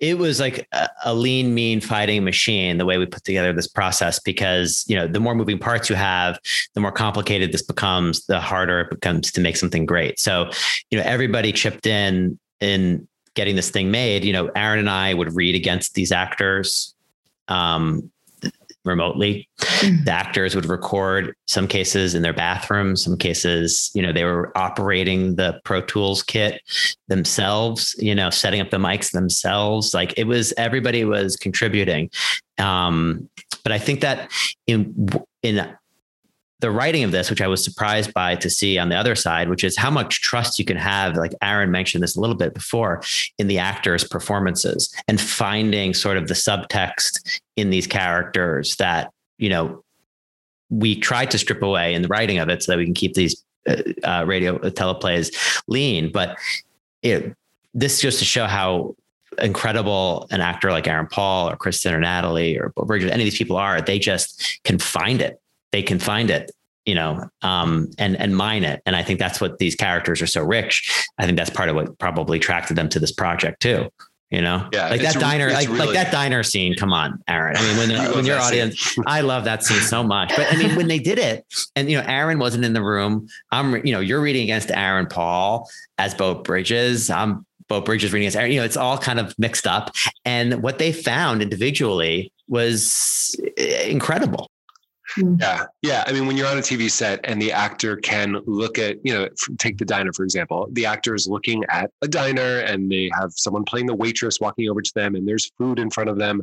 it was like a, a, lean, mean fighting machine, the way we put together this process, because, you know, the more moving parts you have, the more complicated this becomes, the harder it becomes to make something great. So, you know, everybody chipped in in getting this thing made. You know, Aaron and I would read against these actors. Um, remotely. Mm-hmm. The actors would record some cases in their bathroom, some cases, you know, they were operating the Pro Tools kit themselves, you know, setting up the mics themselves. Like it was everybody was contributing. Um, but I think that in in the writing of this, which I was surprised by to see on the other side, which is how much trust you can have. Like Aaron mentioned this a little bit before in the actors' performances and finding sort of the subtext in these characters that, you know, we tried to strip away in the writing of it so that we can keep these uh, uh, radio uh, teleplays lean. But it, this just to show how incredible an actor like Aaron Paul or Krysten or Nathalie or Bridget, any of these people are, they just can find it they can find it you know um, and and mine it. And i think that's what these characters are so rich. I think that's part of what probably attracted them to this project too you know? Yeah like that diner like, really, like that diner scene come on aaron. I mean when, <laughs> when your audience i love that scene so much. But i mean when they did it and you know aaron wasn't in the room i'm you know you're reading against aaron paul as Beau Bridges. I'm Beau Bridges reading against aaron. You know it's all kind of mixed up. And what they found individually was eh, incredible Hmm. Yeah. Yeah. I mean, when you're on a TV set and the actor can look at, you know, take the diner, for example, the actor is looking at a diner and they have someone playing the waitress walking over to them and there's food in front of them.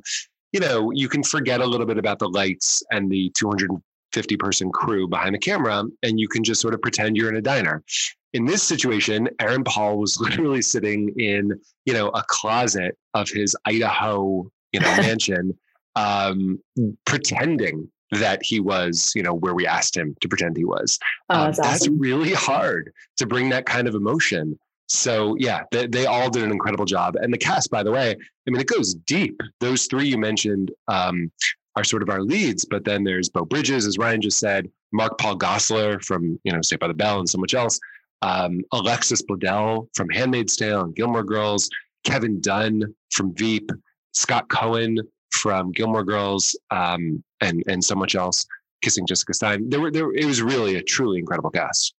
You know, you can forget a little bit about the lights and the 250 person crew behind the camera and you can just sort of pretend you're in a diner. In this situation, Aaron Paul was <laughs> literally sitting in, you know, a closet of his Idaho, you know, <laughs> mansion um, pretending that he was, you know, where we asked him to pretend he was. Oh, that's, um, that's really hard to bring that kind of emotion. So yeah, they, they, all did an incredible job. And the cast, by the way, I mean, it goes deep. Those three you mentioned um, are sort of our leads, but then there's Beau Bridges, as Ryan just said, Mark Paul Gosselaar from, you know, Saved by the Bell and so much else. Um, Alexis Bledel from Handmaid's Tale and Gilmore Girls, Kevin Dunn from Veep, Scott Cohen from Gilmore Girls, um, and and so much else. Kissing Jessica Stein. There were there. It was really a truly incredible cast.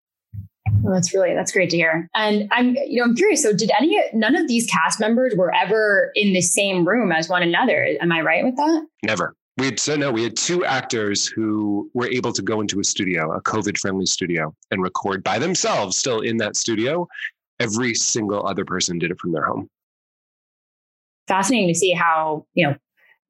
Well, that's really that's great to hear. And I'm you know I'm curious. So did any none of these cast members were ever in the same room as one another? Am I right with that? Never. We had so no. We had two actors who were able to go into a studio, a COVID friendly studio, and record by themselves, still in that studio. Every single other person did it from their home fascinating to see how you know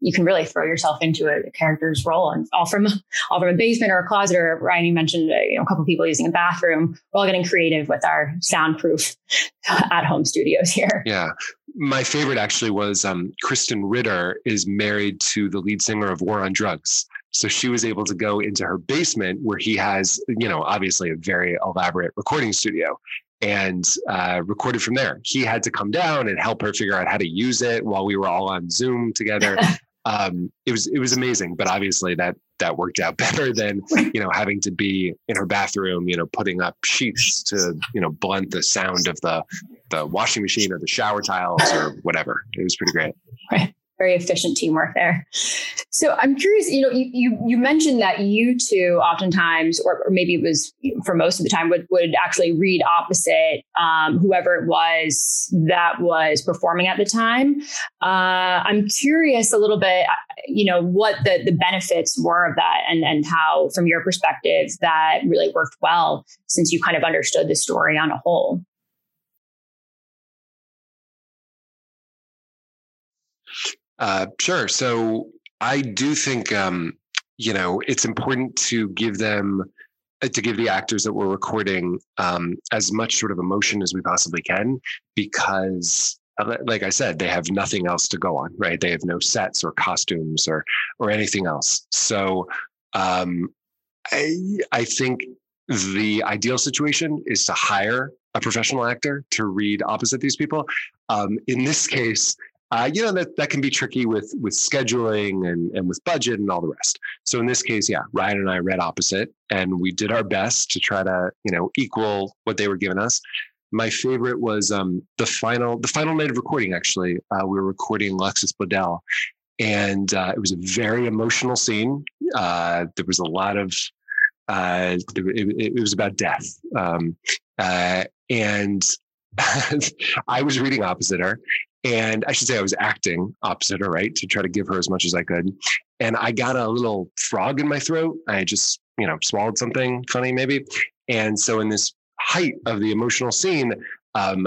you can really throw yourself into a character's role and all from all from a basement or a closet or Ryan you mentioned uh, you know a couple people using a bathroom we're all getting creative with our soundproof <laughs> at home studios here yeah my favorite actually was um, Krysten Ritter is married to the lead singer of War on Drugs so she was able to go into her basement where he has you know obviously a very elaborate recording studio and uh, recorded from there. He had to come down and help her figure out how to use it while we were all on Zoom together. <laughs> um, it was it was amazing. But obviously that that worked out <laughs> better than you know having to be in her bathroom, you know, putting up sheets to you know blunt the sound of the the washing machine or the shower tiles or whatever. It was pretty great. Right very efficient teamwork there. So I'm curious, you know, you you, you mentioned that you two oftentimes, or, or maybe it was for most of the time, would would actually read opposite um, whoever it was that was performing at the time. Uh, I'm curious a little bit, you know, what the the benefits were of that, and and how, from your perspective, that really worked well since you kind of understood the story on a whole. Uh, sure. So I do think um, you know it's important to give them uh, to give the actors that we're recording um, as much sort of emotion as we possibly can because uh, like i said they have nothing else to go on right they have no sets or costumes or or anything else so um, I, I think the ideal situation is to hire a professional actor to read opposite these people. Um, in this case, uh, you know that that can be tricky with with scheduling and and with budget and all the rest. So in this case, yeah, Ryan and I read opposite, and we did our best to try to you know equal what they were giving us. My favorite was um, the final the final night of recording. Actually, uh, we were recording Lexus Bledel, and uh, it was a very emotional scene. Uh, there was a lot of uh, it, it, was about death, um, uh, and <laughs> I was reading opposite her, and I should say I was acting opposite her, right, to try to give her as much as I could. And I got a little frog in my throat. I just, you know, swallowed something funny, maybe. And so in this height of the emotional scene, um,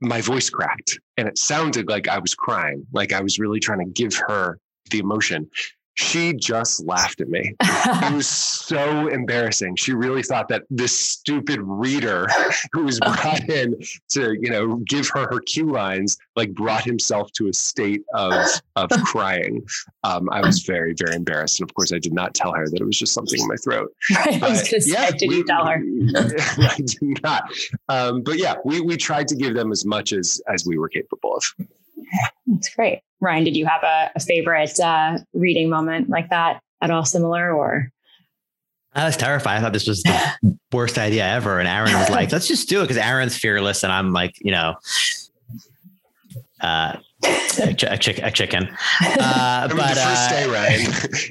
my voice cracked and it sounded like I was crying, like I was really trying to give her the emotion she just laughed at me. <laughs> it was so embarrassing. She really thought that this stupid reader who was brought in to, you know, give her her cue lines, like brought himself to a state of of <laughs> crying. Um, I was very, very embarrassed, and of course, I did not tell her that it was just something in my throat. Right. <laughs> I was going to say, yeah, did we, you tell her? I did not. Um, but yeah, we we tried to give them as much as as we were capable of. <laughs> That's great. Ryan, did you have a, a favorite uh, reading moment like that at all similar or? I was terrified. I thought this was the <laughs> worst idea ever. And Aaron was like, let's just do it because Aaron's fearless. And I'm like, you know, uh, a, ch- a, chick- a chicken. <laughs> Uh, but the first uh, day, Ryan,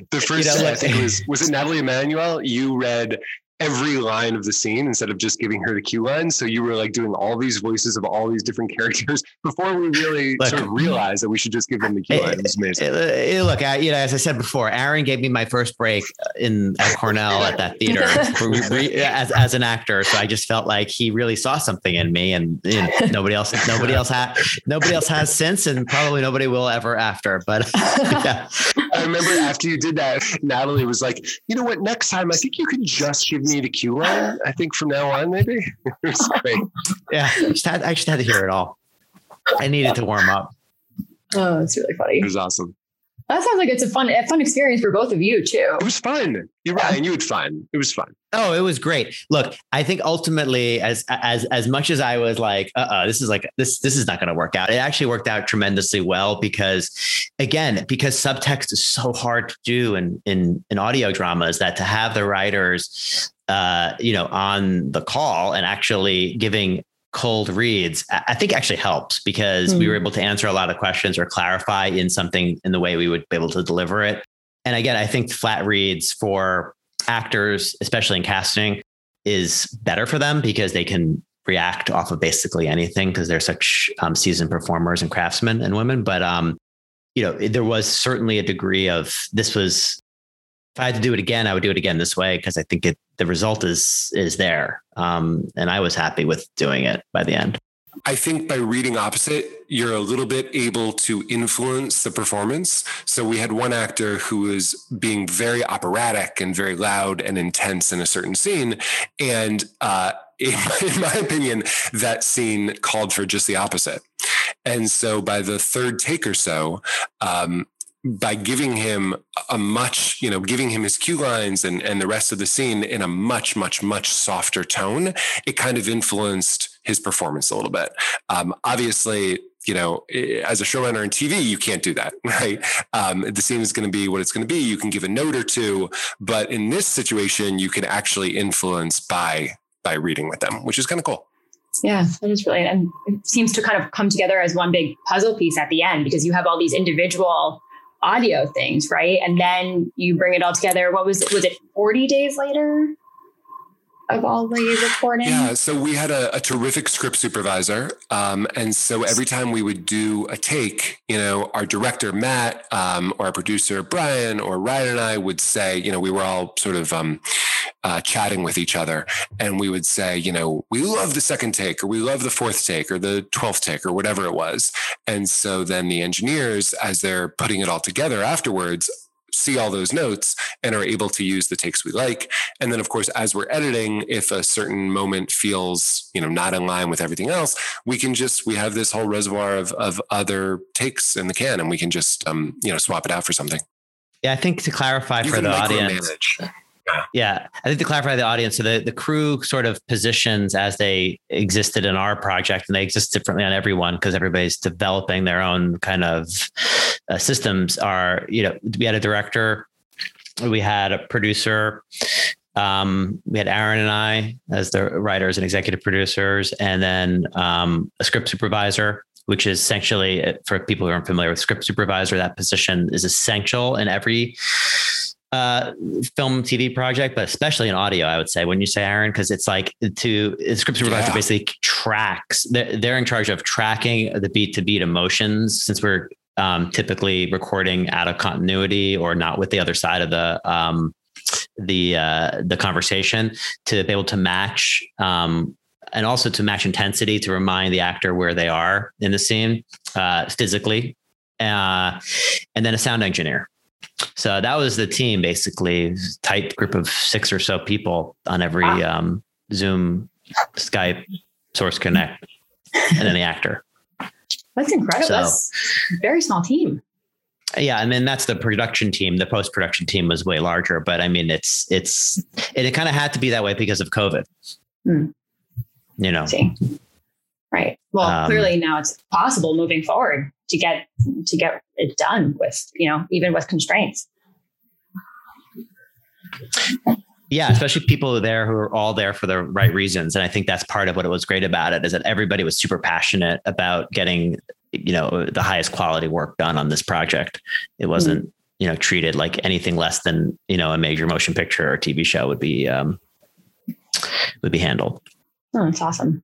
the first you know, day, I think was, was it Nathalie Emmanuel? You read every line of the scene instead of just giving her the cue line. So you were like doing all these voices of all these different <laughs> characters before we really <laughs> look, sort of realized that we should just give them the cue eh, line. It was amazing. It, it, look, I, you know, as I said before, Aaron gave me my first break uh, in at Cornell at that theater <laughs> as, as an actor. So I just felt like he really saw something in me and you know, nobody else, nobody else had, nobody else has since, and probably nobody will ever after. But yeah. I remember after you did that, Nathalie was like, you know what, next time I think you can just give me the cue line. I think from now on, maybe. <laughs> it. Yeah, I just, had, I just had to hear it all. I needed to warm up. Oh, it's really funny. It was awesome. That sounds like it's a fun, a fun experience for both of you too. It was fun. You're right, and you had fun. It was fun. Oh, it was great. Look, I think ultimately, as as as much as I was like, uh, uh this is like this this is not going to work out. It actually worked out tremendously well because, again, because subtext is so hard to do in in in audio dramas that to have the writers uh, you know, on the call and actually giving cold reads, I think actually helps because mm. we were hmm. able to answer a lot of questions or clarify in something in the way we would be able to deliver it. And again, I think flat reads for actors, especially in casting, is better for them because they can react off of basically anything because they're such um, seasoned performers and craftsmen and women. But um, you know, there was certainly a degree of this was if I had to do it again, I would do it again this way because I think it the result is is there. Um, and I was happy with doing it by the end. I think by reading opposite, you're a little bit able to influence the performance. So we had one actor who was being very operatic and very loud and intense in a certain scene, and uh, in, my, <laughs> in my opinion, that scene called for just the opposite. And so by the third take or so, um, by giving him a much, you know, giving him his cue lines and, and the rest of the scene in a much, much, much softer tone, it kind of influenced his performance a little bit. Um, obviously, you know, as a showrunner in TV, you can't do that, <laughs> right? Um, the scene is going to be what it's going to be. You can give a note or two, but in this situation, you can actually influence by by reading with them, which is kind of cool. Yeah, that is really, and it seems to kind of come together as one big puzzle piece at the end because you have all these individual audio things, right? And then you bring it all together. What was was it 40 days later? Of all the recording? Yeah, so we had a, a terrific script supervisor. Um, and so every time we would do a take, you know, our director, Matt, um, or our producer, Brian, or Ryan and I would say, you know, we were all sort of um, uh, chatting with each other. And we would say, you know, we love the second take, or we love the fourth take, or the 12th take, or whatever it was. And so then the engineers, as they're putting it all together afterwards, see all those notes and are able to use the takes we like. And then, of course, as we're editing, if a certain moment feels, you know, not in line with everything else, we can just, we have this whole reservoir of, of other takes in the can and we can just, um, you know, swap it out for something. Yeah, I think to clarify you for the audience. Yeah. I think to clarify the audience, so the, the crew sort of positions as they existed in our project and they exist differently on everyone because everybody's developing their own kind of uh, systems are, you know, we had a director, we had a producer, um, we had Aaron and I as the writers and executive producers, and then um, a script supervisor, which is essentially uh, for people who aren't familiar with script supervisor, that position is essential in every uh, film TV project, but especially in audio, I would say when you say Aaron, because it's like to the script supervisor yeah. basically tracks. They're, they're in charge of tracking the beat to beat emotions since we're um, typically recording out of continuity or not with the other side of the um, the uh, the conversation to be able to match um, and also to match intensity to remind the actor where they are in the scene uh, physically, uh, and then a sound engineer. So that was the team, basically, tight group of six or so people on every wow. um, Zoom, Skype, Source Connect, and then the actor. That's incredible. So, That's a very small team. Yeah, I mean that's the production team. The post production team was way larger, but I mean it's it's it, it kind of had to be that way because of COVID. Hmm. You know. See. Right. Well, um, clearly now it's possible moving forward to get to get it done with you know even with constraints. Yeah, especially people there who are all there for the right reasons, and I think that's part of what it was great about it is that everybody was super passionate about getting you know the highest quality work done on this project. It wasn't mm. you know treated like anything less than you know a major motion picture or TV show would be um, would be handled. Oh, that's awesome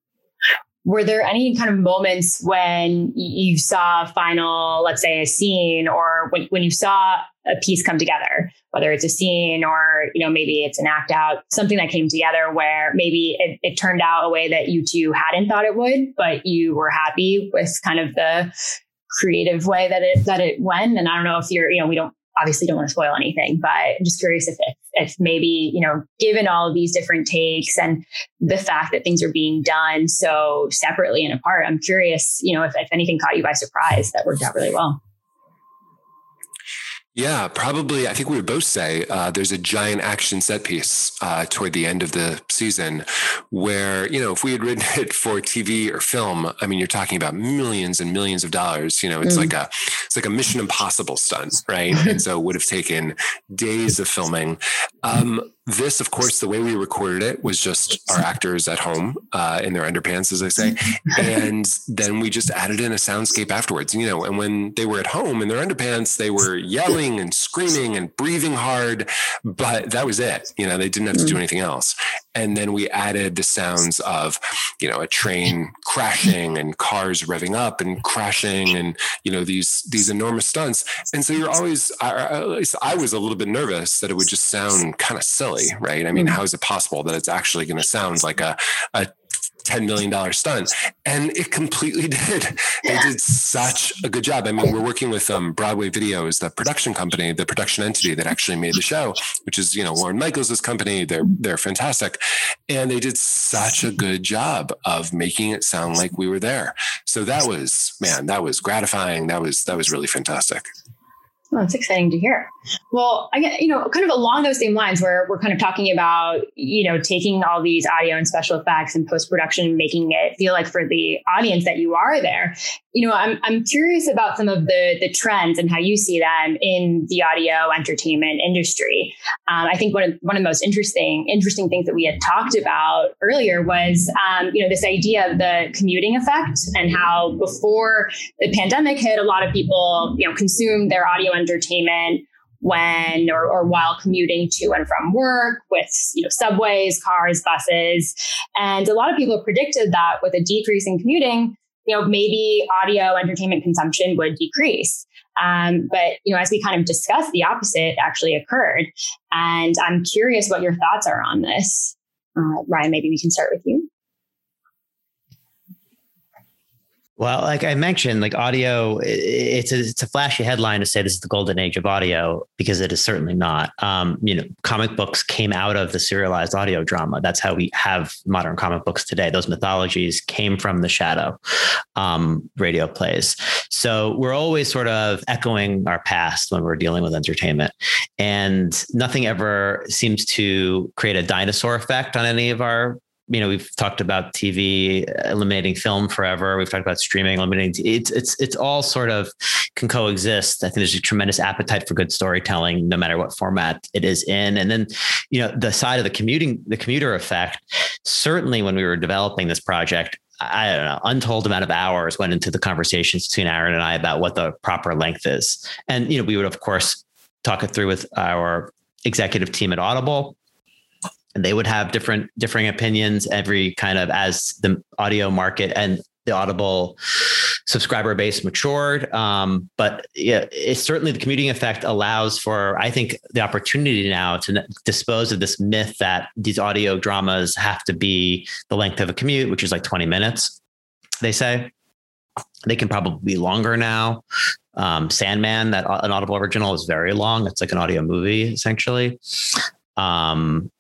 were there any kind of moments when you saw a final, let's say a scene, or when, when you saw a piece come together, whether it's a scene or, you know, maybe it's an act out, something that came together where maybe it, it turned out a way that you two hadn't thought it would, but you were happy with kind of the creative way that it that it went. And I don't know if you're, you know, we don't obviously don't want to spoil anything, but I'm just curious if, if, if maybe, you know, given all of these different takes and the fact that things are being done so separately and apart, I'm curious, you know, if, if anything caught you by surprise that worked out really well. Yeah, probably. I think we would both say uh, there's a giant action set piece uh, toward the end of the season where, you know, if we had written <laughs> it for TV or film, I mean, you're talking about millions and millions of dollars. You know, it's mm. like a it's like a Mission Impossible stunt, right? <laughs> and so it would have taken days of filming. Um, this, of course, the way we recorded it was just our actors at home uh, in their underpants, as I say, and then we just added in a soundscape afterwards. You know, and when they were at home in their underpants, they were yelling and screaming and breathing hard, but that was it. You know, they didn't have to do mm. anything else. And then we added the sounds of, you know, a train crashing and cars revving up and crashing, and you know these these enormous stunts. And so you're always, at least I was a little bit nervous that it would just sound kind of silly right? I mean, mm-hmm. how is it possible that it's actually going to sound like a, a $10 million stunt. And it completely <laughs> did. They did such a good job. I mean, we're working with um, Broadway Videos, the production company, the production entity that actually made the show, which is, you know, Lorne Michaels' company. They're, they're fantastic. And they did such a good job of making it sound like we were there. So that was, man, that was gratifying. That was, that was really fantastic. Well, it's exciting to hear. Well, I get, you know, kind of along those same lines where we're kind of talking about, you know, taking all these audio and special effects and post production, making it feel like for the audience that you are there. You know, I'm, I'm curious about some of the, the trends and how you see them in the audio entertainment industry. Um, I think one of, one of the most interesting, interesting things that we had talked about earlier was, um, you know, this idea of the commuting effect and how before the pandemic hit, a lot of people, you know, consumed their audio entertainment when or, or while commuting to and from work with you know subways cars buses. And a lot of people predicted that with a decrease in commuting you know maybe audio entertainment consumption would decrease. Um, but you know as we kind of discussed the opposite actually occurred. And i'm curious what your thoughts are on this. Uh, ryan maybe we can start with you Well, like I mentioned, like audio, it's a, it's a flashy headline to say this is the golden age of audio because it is certainly not. Um, you know, comic books came out of the serialized audio drama. That's how we have modern comic books today. Those mythologies came from the shadow um, radio plays. So we're always sort of echoing our past when we're dealing with entertainment, and nothing ever seems to create a dinosaur effect on any of our you know we've talked about TV eliminating film forever. We've talked about streaming eliminating. It's it's it's all sort of can coexist. I think there's a tremendous appetite for good storytelling, no matter what format it is in. And then, you know, the side of the commuting, the commuter effect. Certainly, when we were developing this project, I don't know, untold amount of hours went into the conversations between Aaron and I about what the proper length is. And, you know, we would, of course, talk it through with our executive team at Audible and they would have different differing opinions every kind of as the audio market and the audible subscriber base matured. Um, but yeah, it's certainly the commuting effect allows for i think the opportunity now to dispose of this myth that these audio dramas have to be the length of a commute which is like 20 minutes they say. They can probably be longer now. Um, sandman that an audible original is very long. It's like an audio movie essentially. Um,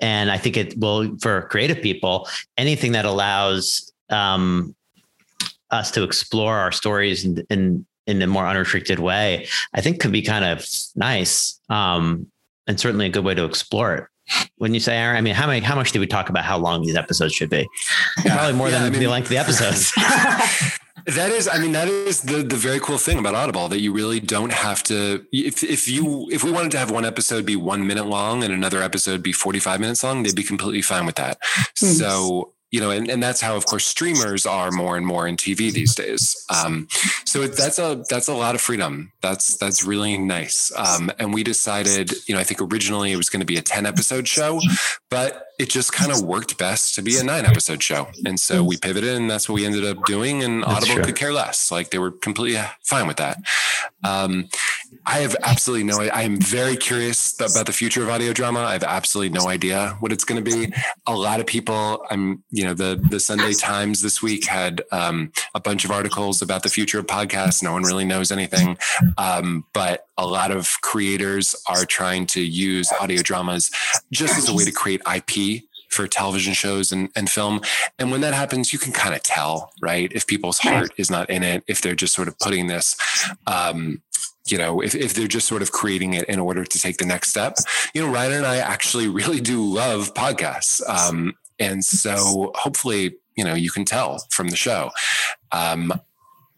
and I think it will for creative people anything that allows um, us to explore our stories in, in in a more unrestricted way, I think could be kind of nice um, and certainly a good way to explore it. When you say, Aaron, I mean, how many, how much do we talk about how long these episodes should be? Probably more yeah, than I mean, the length of the episodes. <laughs> <laughs> That is, I mean, that is the the very cool thing about Audible that you really don't have to. If if you if we wanted to have one episode be one minute long and another episode be forty five minutes long, they'd be completely fine with that. Mm-hmm. So you know, and, and that's how, of course, streamers are more and more in TV these days. Um, so it, that's a that's a lot of freedom. That's that's really nice. Um, and we decided, you know, I think originally it was going to be a ten episode show, but it just kind of worked best to be a nine episode show. And so we pivoted and that's what we ended up doing. And Audible could care less. Like they were completely fine with that. Um, I have absolutely no, I am very curious about the future of audio drama. I have absolutely no idea what it's going to be. A lot of people, I'm, you know, the, the Sunday Times this week had um, a bunch of articles about the future of podcasts. No one really knows anything. Um, but a lot of creators are trying to use audio dramas just as a way to create IP for television shows and, and film. And when that happens, you can kind of tell, right? If people's heart is not in it, if they're just sort of putting this, um, you know, if, if they're just sort of creating it in order to take the next step. You know, Ryan and I actually really do love podcasts. Um, and so hopefully, you know, you can tell from the show. Um,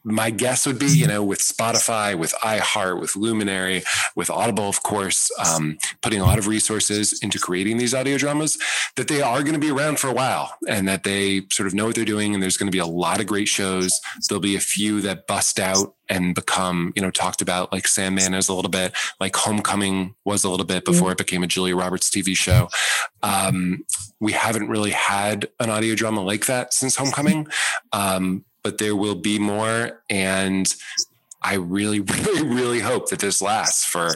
my guess would be, you know, with Spotify, with iHeart, with Luminary, with Audible, of course, um, putting a lot of resources into creating these audio dramas, that they are going to be around for a while and that they sort of know what they're doing. And there's going to be a lot of great shows. There'll be a few that bust out and become, you know, talked about like Sandman is a little bit, like Homecoming was a little bit before it became a Julia Roberts TV show. Um, we haven't really had an audio drama like that since Homecoming. Um, but there will be more. And I really, <laughs> really, really hope that this lasts for,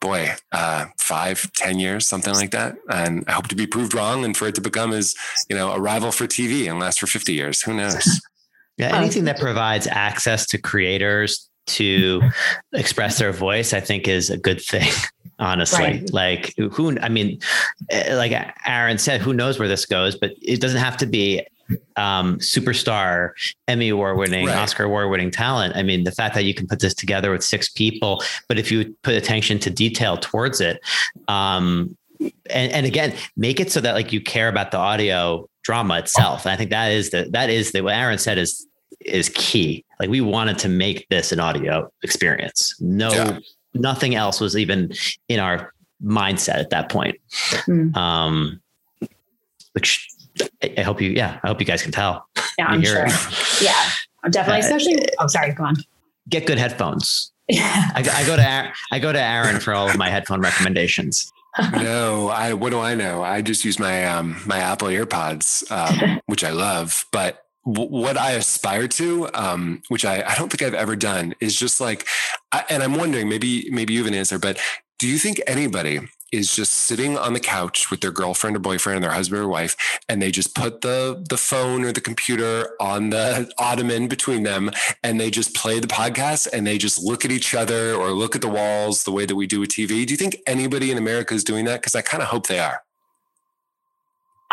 boy, uh, five, ten years, something like that. And I hope to be proved wrong and for it to become as, you know, a rival for TV and last for 50 years. Who knows? <laughs> Yeah, anything that provides access to creators to <laughs> express their voice, I think is a good thing. Honestly, right. like who, I mean, eh, like Aaron said, who knows where this goes, but it doesn't have to be um, superstar, Emmy award winning, right. Oscar award winning talent. I mean, the fact that you can put this together with six people, but if you put attention to detail towards it, um, and, and again, make it so that like you care about the audio drama itself. And I think that is the that is the what Aaron said is is key. Like we wanted to make this an audio experience. No, yeah. nothing else was even in our mindset at that point. Mm. Um, which I hope you, yeah, I hope you guys can tell. Yeah, I'm sure. yeah, I'm definitely. Uh, Especially, oh, sorry, go on. Get good headphones. Yeah. I, I, go to I go to Aaron for all of my headphone recommendations. <laughs> no, I what do I know? I just use my um my Apple AirPods, um, <laughs> which I love. But w- what I aspire to, um, which I I don't think I've ever done, is just like, I, and I'm wondering maybe maybe you have an answer, but do you think anybody is just sitting on the couch with their girlfriend or boyfriend and their husband or wife and they just put the the phone or the computer on the <laughs> ottoman between them and they just play the podcast and they just look at each other or look at the walls the way that we do with TV do you think anybody in America is doing that? Cuz I kind of hope they are.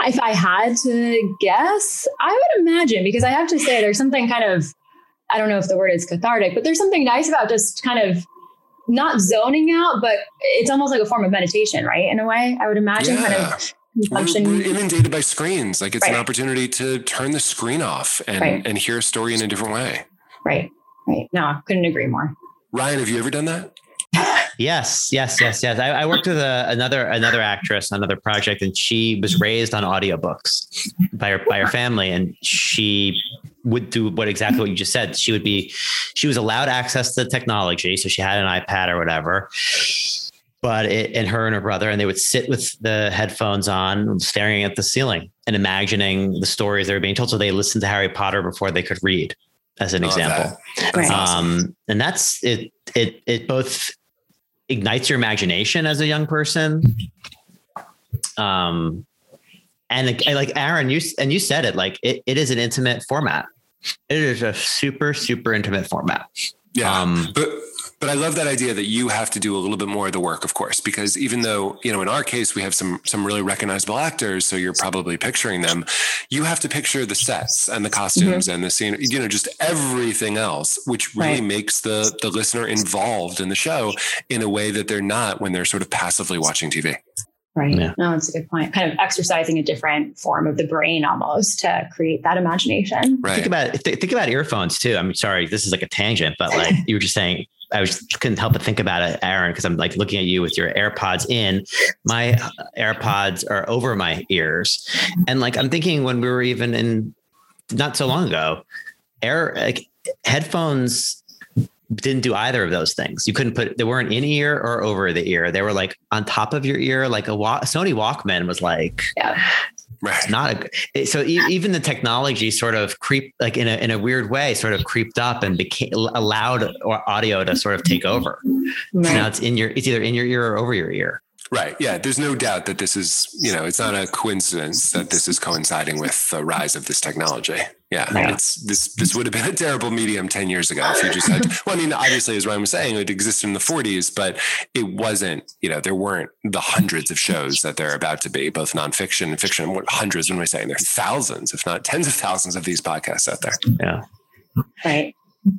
If I had to guess, I would imagine because I have to say there's something kind of I don't know if the word is cathartic, but there's something nice about just kind of not zoning out, but it's almost like a form of meditation, right? In a way, I would imagine yeah. kind of. We're, we're, inundated by screens. Like it's right. an opportunity to turn the screen off and, right. and hear a story in a different way. Right. Right. No, couldn't agree more. Ryan, have you ever done that? Yes, yes, yes, yes. I, I worked with a, another another actress, on another project, and she was raised on audiobooks by her by her family, and she would do what exactly what you just said. She would be, she was allowed access to the technology, so she had an iPad or whatever. But it, and her and her brother, and they would sit with the headphones on, staring at the ceiling and imagining the stories they were being told. So they listened to Harry Potter before they could read, as an example. That. Um, and that's it. It it both ignites your imagination as a young person. Um, and like, like Aaron, you and you said it like it, it is an intimate format. It is a super super intimate format. Yeah, um, but but I love that idea that you have to do a little bit more of the work, of course, because even though you know in our case we have some some really recognizable actors, so you're probably picturing them, you have to picture the sets and the costumes mm-hmm. and the scene, you know, just everything else, which really right. makes the the listener involved in the show in a way that they're not when they're sort of passively watching TV. Right. Yeah. No, that's a good point. Kind of exercising a different form of the brain almost to create that imagination. Right. Think about think about earphones too. I'm sorry, this is like a tangent, but like <laughs> you were just saying, I was couldn't help but think about it, Aaron, because I'm like looking at you with your AirPods in. My AirPods are over my ears, and like I'm thinking when we were even in not so long ago, air like headphones didn't do either of those things. You couldn't put they weren't in ear or over the ear. They were like on top of your ear, like a Sony Walkman was like. Yeah. Right. Not a, so even the technology sort of creep like in a in a weird way sort of creeped up and became allowed audio to sort of take over. Right. So now it's in your it's either in your ear or over your ear. Right. Yeah. There's no doubt that this is, you know, it's not a coincidence that this is coinciding with the rise of this technology. Yeah. yeah. It's this, this would have been a terrible medium 10 years ago if you just had, <laughs> well, I mean, obviously, as Ryan was saying, it existed in the 40s, but it wasn't, you know, there weren't the hundreds of shows that there are about to be, both nonfiction and fiction. What hundreds, when am I saying? There are thousands, if not tens of thousands of these podcasts out there. Yeah. Right.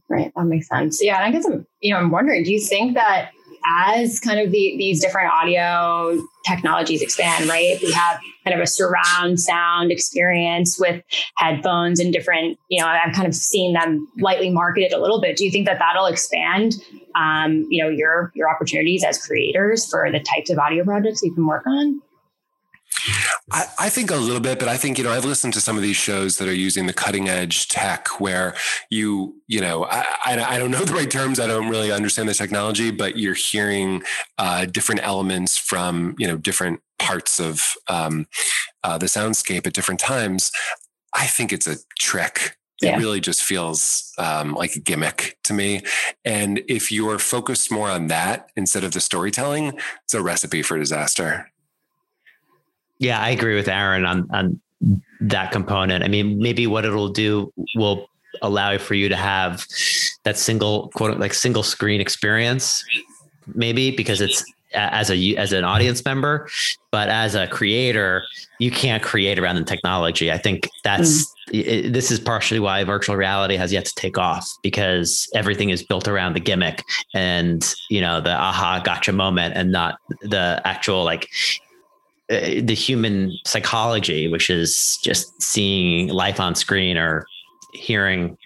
Right. That makes sense. Yeah. And I guess I'm, you know, I'm wondering, do you think that, as kind of the, these different audio technologies expand, right? We have kind of a surround sound experience with headphones and different, you know, I've kind of seen them lightly marketed a little bit. Do you think that that'll expand, um, you know, your, your opportunities as creators for the types of audio projects you can work on? I, I, think a little bit, but I think, you know, I've listened to some of these shows that are using the cutting edge tech where you, you know, I, I, I don't know the right terms. I don't really understand the technology, but you're hearing uh, different elements from, you know, different parts of um, uh, the soundscape at different times. I think it's a trick yeah. it really just feels um, like a gimmick to me. And if you're focused more on that instead of the storytelling, it's a recipe for disaster. Yeah, I agree with Aaron on on that component. I mean, maybe what it'll do will allow for you to have that single quote like single screen experience, maybe because it's as a as an audience member, but as a creator, you can't create around the technology. I think that's mm. it, this is partially why virtual reality has yet to take off because everything is built around the gimmick and you know the aha gotcha moment and not the actual like uh, the human psychology, which is just seeing life on screen or hearing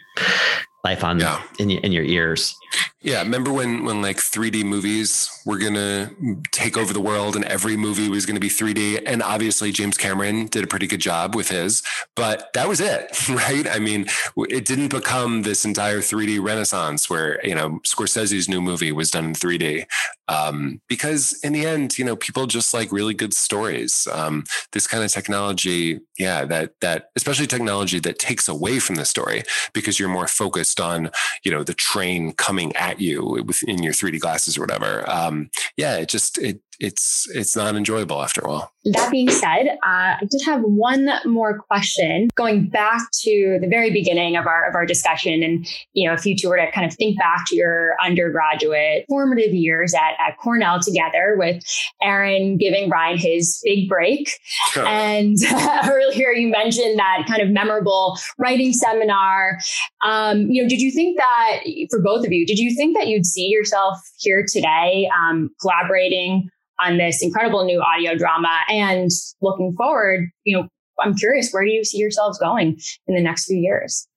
life on yeah. in, in your ears. Yeah, remember when when like 3D movies were gonna take over the world and every movie was gonna be 3D, and obviously James Cameron did a pretty good job with his, but that was it, <laughs> right? I mean, it didn't become this entire 3D renaissance where you know Scorsese's new movie was done in 3D, um, because in the end, you know, people just like really good stories. Um, this kind of technology, yeah, that that especially technology that takes away from the story because you're more focused on you know the train coming at you within your 3D glasses or whatever. Um, yeah, it just it it's it's not enjoyable after a while. That being said, uh, I did have one more question going back to the very beginning of our of our discussion, and you know, if you two were to kind of think back to your undergraduate formative years at, at Cornell together, with Aaron giving Ryan his big break, sure. and <laughs> earlier you mentioned that kind of memorable writing seminar. Um, you know, did you think that for both of you, did you think that you'd see yourself here today, um, collaborating? On this incredible new audio drama. And looking forward, you know, I'm curious, where do you see yourselves going in the next few years?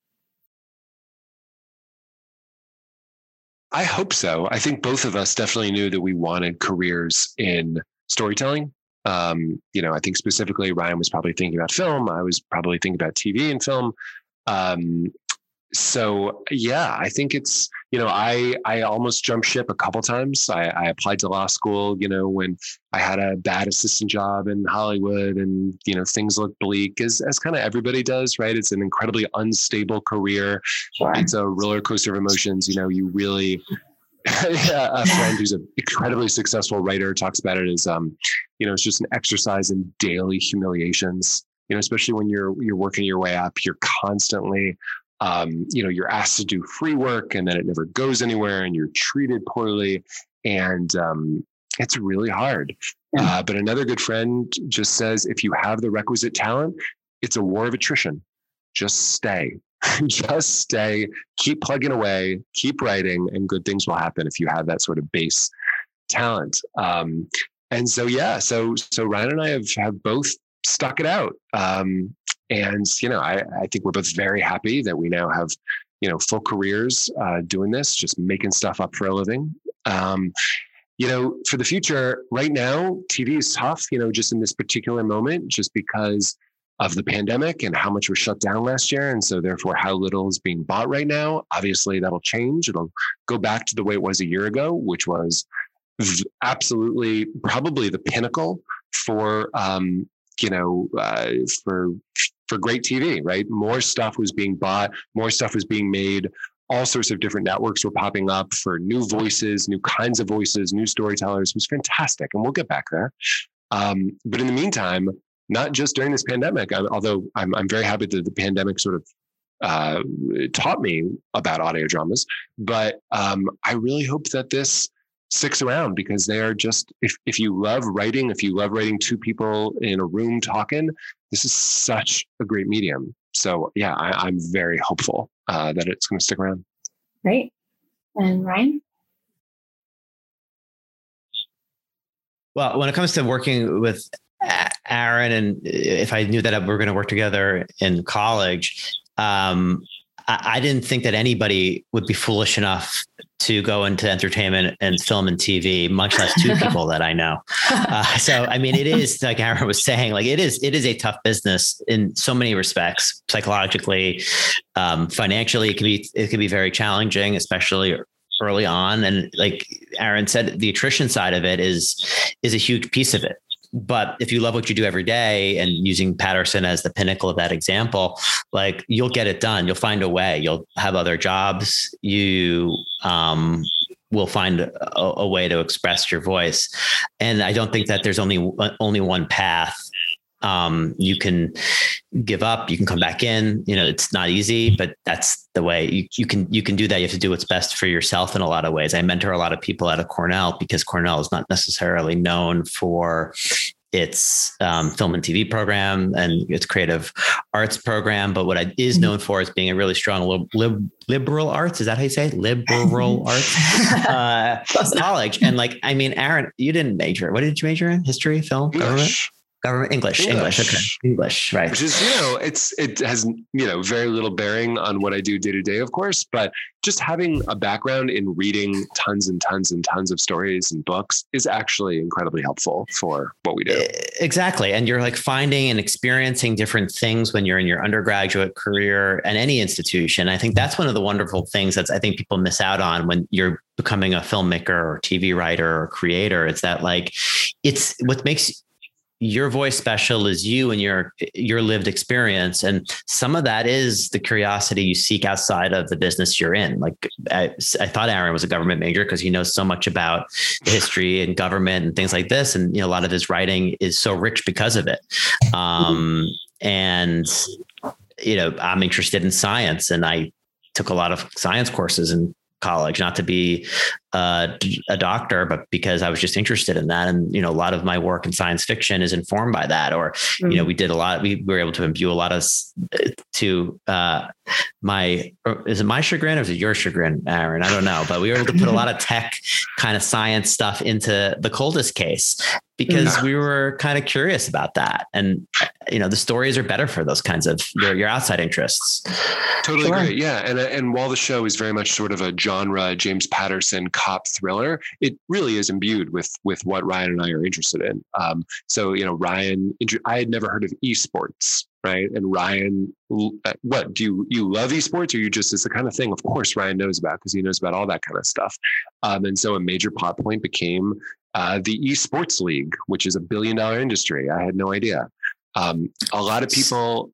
I hope so. I think both of us definitely knew that we wanted careers in storytelling. Um, you know, I think specifically Ryan was probably thinking about film. I was probably thinking about TV and film. Um, so yeah, I think it's you know I I almost jumped ship a couple times. I, I applied to law school, you know, when I had a bad assistant job in Hollywood, and you know things looked bleak, as as kind of everybody does, right? It's an incredibly unstable career. Sure. It's a roller coaster of emotions. You know, you really. <laughs> a friend who's an incredibly successful writer talks about it as um, you know, it's just an exercise in daily humiliations you know especially when you're you're working your way up you're constantly um, you know you're asked to do free work and then it never goes anywhere and you're treated poorly. And um, it's really hard. Uh, but another good friend just says if you have the requisite talent it's a war of attrition. Just stay. <laughs> Just stay. Keep plugging away. Keep writing and good things will happen if you have that sort of base talent. Um, and so yeah so so ryan and i have have both stuck it out. Um, and, you know, I, I think we're both very happy that we now have, you know, full careers uh, doing this, just making stuff up for a living. Um, you know, for the future, right now, TV is tough, you know, just in this particular moment, just because of the pandemic and how much was shut down last year. And so, therefore, how little is being bought right now. Obviously, that'll change. It'll go back to the way it was a year ago, which was absolutely probably the pinnacle for um, you know uh, for for great TV, right? More stuff was being bought, more stuff was being made. All sorts of different networks were popping up for new voices, new kinds of voices, new storytellers. It was fantastic. And we'll get back there. Um, but in the meantime, not just during this pandemic, although I'm, I'm very happy that the pandemic sort of uh, taught me about audio dramas, but um, I really hope that this sticks around because they are just if, if you love writing if you love writing two people in a room talking this is such a great medium. So yeah I, am very hopeful uh, that it's going to stick around. Great. And ryan? Well when it comes to working with aaron and if i knew that we're going to work together in college um, I, I didn't think that anybody would be foolish enough to go into entertainment and film and TV, much less two <laughs> people that I know. Uh, so, I mean, it is like Aaron was saying, like it is, it is a tough business in so many respects, psychologically, um, financially, it can be, it can be very challenging, especially early on. And like Aaron said, the attrition side of it is, is a huge piece of it. But if you love what you do every day and using Patterson as the pinnacle of that example, like you'll get it done. You'll find a way. You'll have other jobs. You um, will find a, a, way to express your voice. And I don't think that there's only only one path. Um, you can give up. You can come back in. You know, it's not easy, but that's the way you, you can you can do that. You have to do what's best for yourself in a lot of ways. I mentor a lot of people out of Cornell because Cornell is not necessarily known for its um, film and TV program and its creative arts program. But what it is mm-hmm. known for is being a really strong lib- liberal arts. Is that how you say it? liberal <laughs> arts uh, college? And like, I mean, Aaron, you didn't major. What did you major in? History, film, government? Government English, English, English, okay, English, right? Which is, you know, it's it has you know very little bearing on what I do day to day, of course, but just having a background in reading tons and tons and tons of stories and books is actually incredibly helpful for what we do. Exactly, and you're like finding and experiencing different things when you're in your undergraduate career and any institution. I think that's one of the wonderful things that I think people miss out on when you're becoming a filmmaker or TV writer or creator. It's that like it's what makes your voice special is you and your your lived experience. And some of that is the curiosity you seek outside of the business you're in. Like i, I thought aaron was a government major because he knows so much about history and government and things like this. And you know a lot of his writing is so rich because of it. Um, and you know i'm interested in science and i took a lot of science courses in college not to be uh, a doctor, but because I was just interested in that. And, you know, a lot of my work in science fiction is informed by that. Or, mm-hmm. you know, mm. we did a lot, we were able to imbue a lot of to uh, my, is it my chagrin or is it your chagrin, Aaron? I don't know, but we were able to put a lot of tech kind of science stuff into the coldest case because we were kind of curious about that. And, you know, the stories are better for those kinds of your, your outside interests. Totally sure. great. Yeah. And, and while the show is very much sort of a genre, James Patterson cop thriller, it really is imbued with with what Ryan and I are interested in. Um, so you know, Ryan, I had never heard of esports, right? And Ryan, uh, what do you you love esports, or you just it's the kind of thing? Of course, Ryan knows about because he knows about all that kind of stuff. Um, and so a major plot point became uh, the esports league, which is a billion dollar industry. I had no idea. Um, a lot of people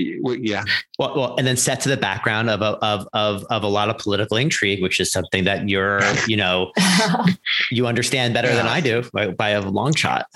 yeah. Well, well, and then set to the background of, of, of, of a lot of political intrigue, which is something that you're, you know, <laughs> you understand better yeah. than I do by, by, a long shot.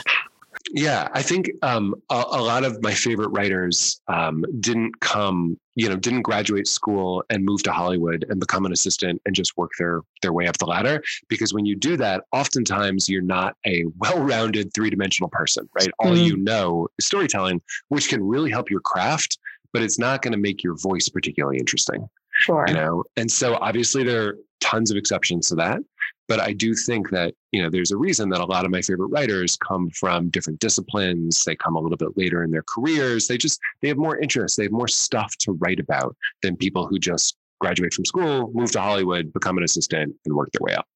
Yeah, I think um, a, a, lot of my favorite writers um, didn't come, you know, didn't graduate school and move to Hollywood and become an assistant and just work their their way up the ladder. Because when you do that, oftentimes you're not a well-rounded three-dimensional person, right? All mm-hmm. you know is storytelling, which can really help your craft, but it's not going to make your voice particularly interesting. Sure. You know, and so obviously there are tons of exceptions to that. But I do think that, you know, there's a reason that a lot of my favorite writers come from different disciplines. They come a little bit later in their careers. They just, they have more interest. They have more stuff to write about than people who just graduate from school, move to Hollywood, become an assistant, and work their way up.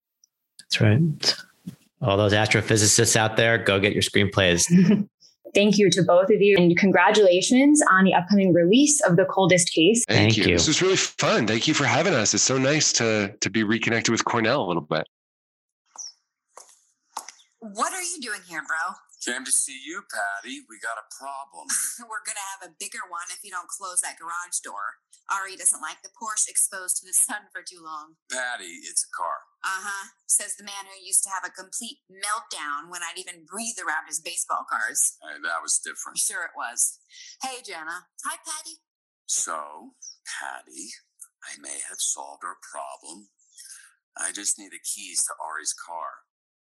That's right. All those astrophysicists out there, go get your screenplays. <laughs> Thank you to both of you and congratulations on the upcoming release of The Coldest Case. Thank, Thank you. you. This was really fun. Thank you for having us. It's so nice to to be reconnected with Cornell a little bit. What are you doing here, bro? Came to see you, Patty. We got a problem. <laughs> We're going to have a bigger one if you don't close that garage door. Ari doesn't like the Porsche exposed to the sun for too long. Patty, it's a car. Uh huh. Says the man who used to have a complete meltdown when I'd even breathe around his baseball cards. Hey, that was different. Sure, it was. Hey, Jenna. Hi, Patty. So, Patty, I may have solved our problem. I just need the keys to Ari's car.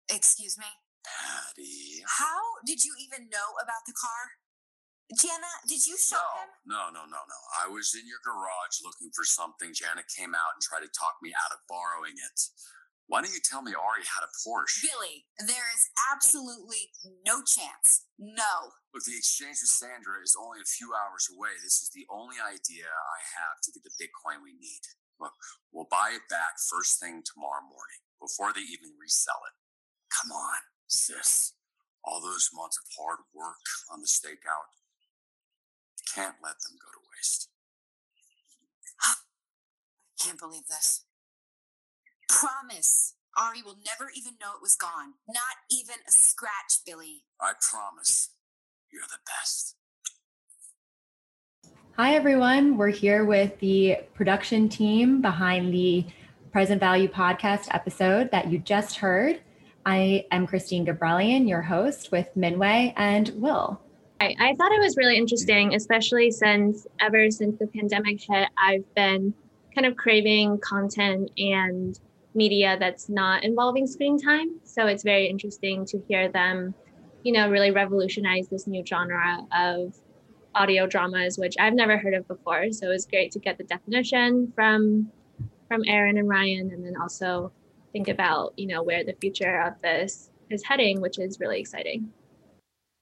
Excuse me? Patty. How did you even know about the car? Jana, did you show no, him? No, no, no, no. I was in your garage looking for something. Jana came out and tried to talk me out of borrowing it. Why don't you tell me Ari had a Porsche? Billy, there is absolutely no chance. No. Look, the exchange with Sandra is only a few hours away. This is the only idea I have to get the Bitcoin we need. Look, we'll buy it back first thing tomorrow morning before they even resell it. Come on, sis. All those months of hard work on the stakeout can't let them go to waste. I can't believe this. Promise. Ari will never even know it was gone. Not even a scratch, Billy. I promise. You're the best. Hi, everyone. We're here with the production team behind the Present Value podcast episode that you just heard. I am Christine Gabrelian, your host with Minway and Will. I, I thought it was really interesting, especially since ever since the pandemic hit, I've been kind of craving content and media that's not involving screen time. So it's very interesting to hear them, you know, really revolutionize this new genre of audio dramas, which I've never heard of before. So it was great to get the definition from from Aaron and Ryan, and then also think about, you know, where the future of this is heading, which is really exciting.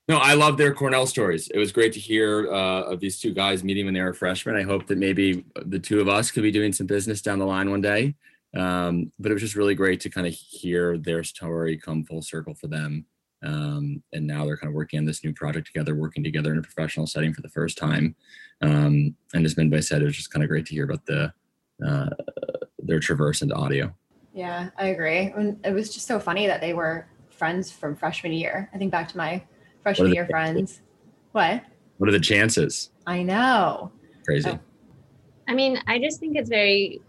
No, I love their Cornell stories. It was great to hear uh, of these two guys meeting when they were freshmen. I hope that maybe the two of us could be doing some business down the line one day. Um, but it was just really great to kind of hear their story come full circle for them. Um, and now they're kind of working on this new project together, working together in a professional setting for the first time. Um, and as Minway said, it was just kind of great to hear about the uh, their traverse into audio. Yeah, I agree. And it was just so funny that they were friends from freshman year. I think back to my freshman year friends. What? What are the chances? I know. Crazy. Oh. I mean, I just think it's very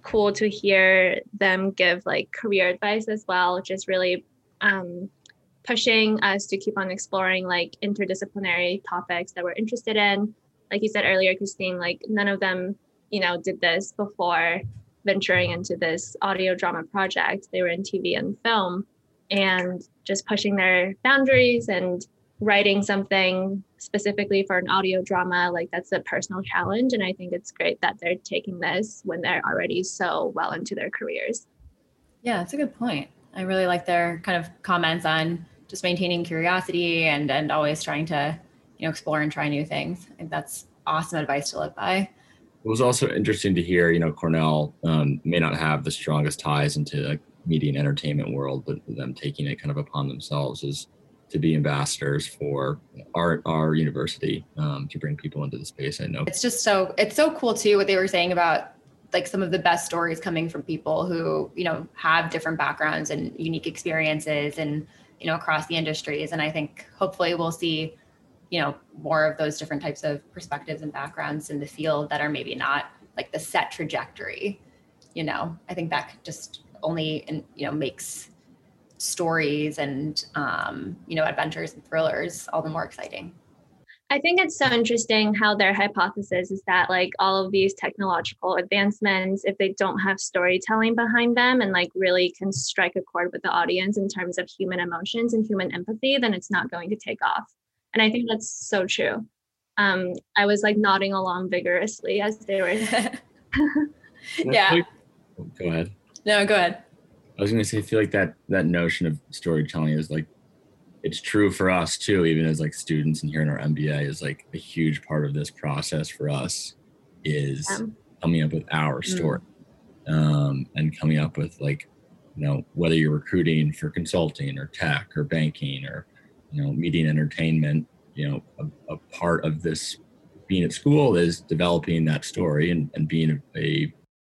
cool to hear them give like career advice as well, which is really um, pushing us to keep on exploring like interdisciplinary topics that we're interested in. Like you said earlier, Christine, like none of them, you know, did this before venturing into this audio drama project. They were in TV and film and just pushing their boundaries and writing something specifically for an audio drama. Like that's a personal challenge. And i think it's great that they're taking this when they're already so well into their careers. Yeah that's a good point. I really like their kind of comments on just maintaining curiosity and and always trying to you know explore and try new things. I think that's awesome advice to live by it was also interesting to hear you know cornell um, may not have the strongest ties into like media and entertainment world but them taking it kind of upon themselves is to be ambassadors for our our university um, to bring people into the space. I know it's just so it's so cool too what they were saying about like some of the best stories coming from people who you know have different backgrounds and unique experiences and you know across the industries. And I think hopefully we'll see you know more of those different types of perspectives and backgrounds in the field that are maybe not like the set trajectory. You know, I think that just only you know makes stories and um, you know adventures and thrillers all the more exciting i think it's so interesting how their hypothesis is that like all of these technological advancements if they don't have storytelling behind them and like really can strike a chord with the audience in terms of human emotions and human empathy then it's not going to take off and i think that's so true um, i was like nodding along vigorously as they were <laughs> yeah go ahead no go ahead I was going to say, I feel like that that notion of storytelling is like it's true for us too, even as like students and here in our MBA is like a huge part of this process for us is coming up with our mm. story mm. um, and coming up with like you know whether you're recruiting for consulting or tech or banking or you know media and entertainment you know a, a part of this being at school is developing that story and, and being a, a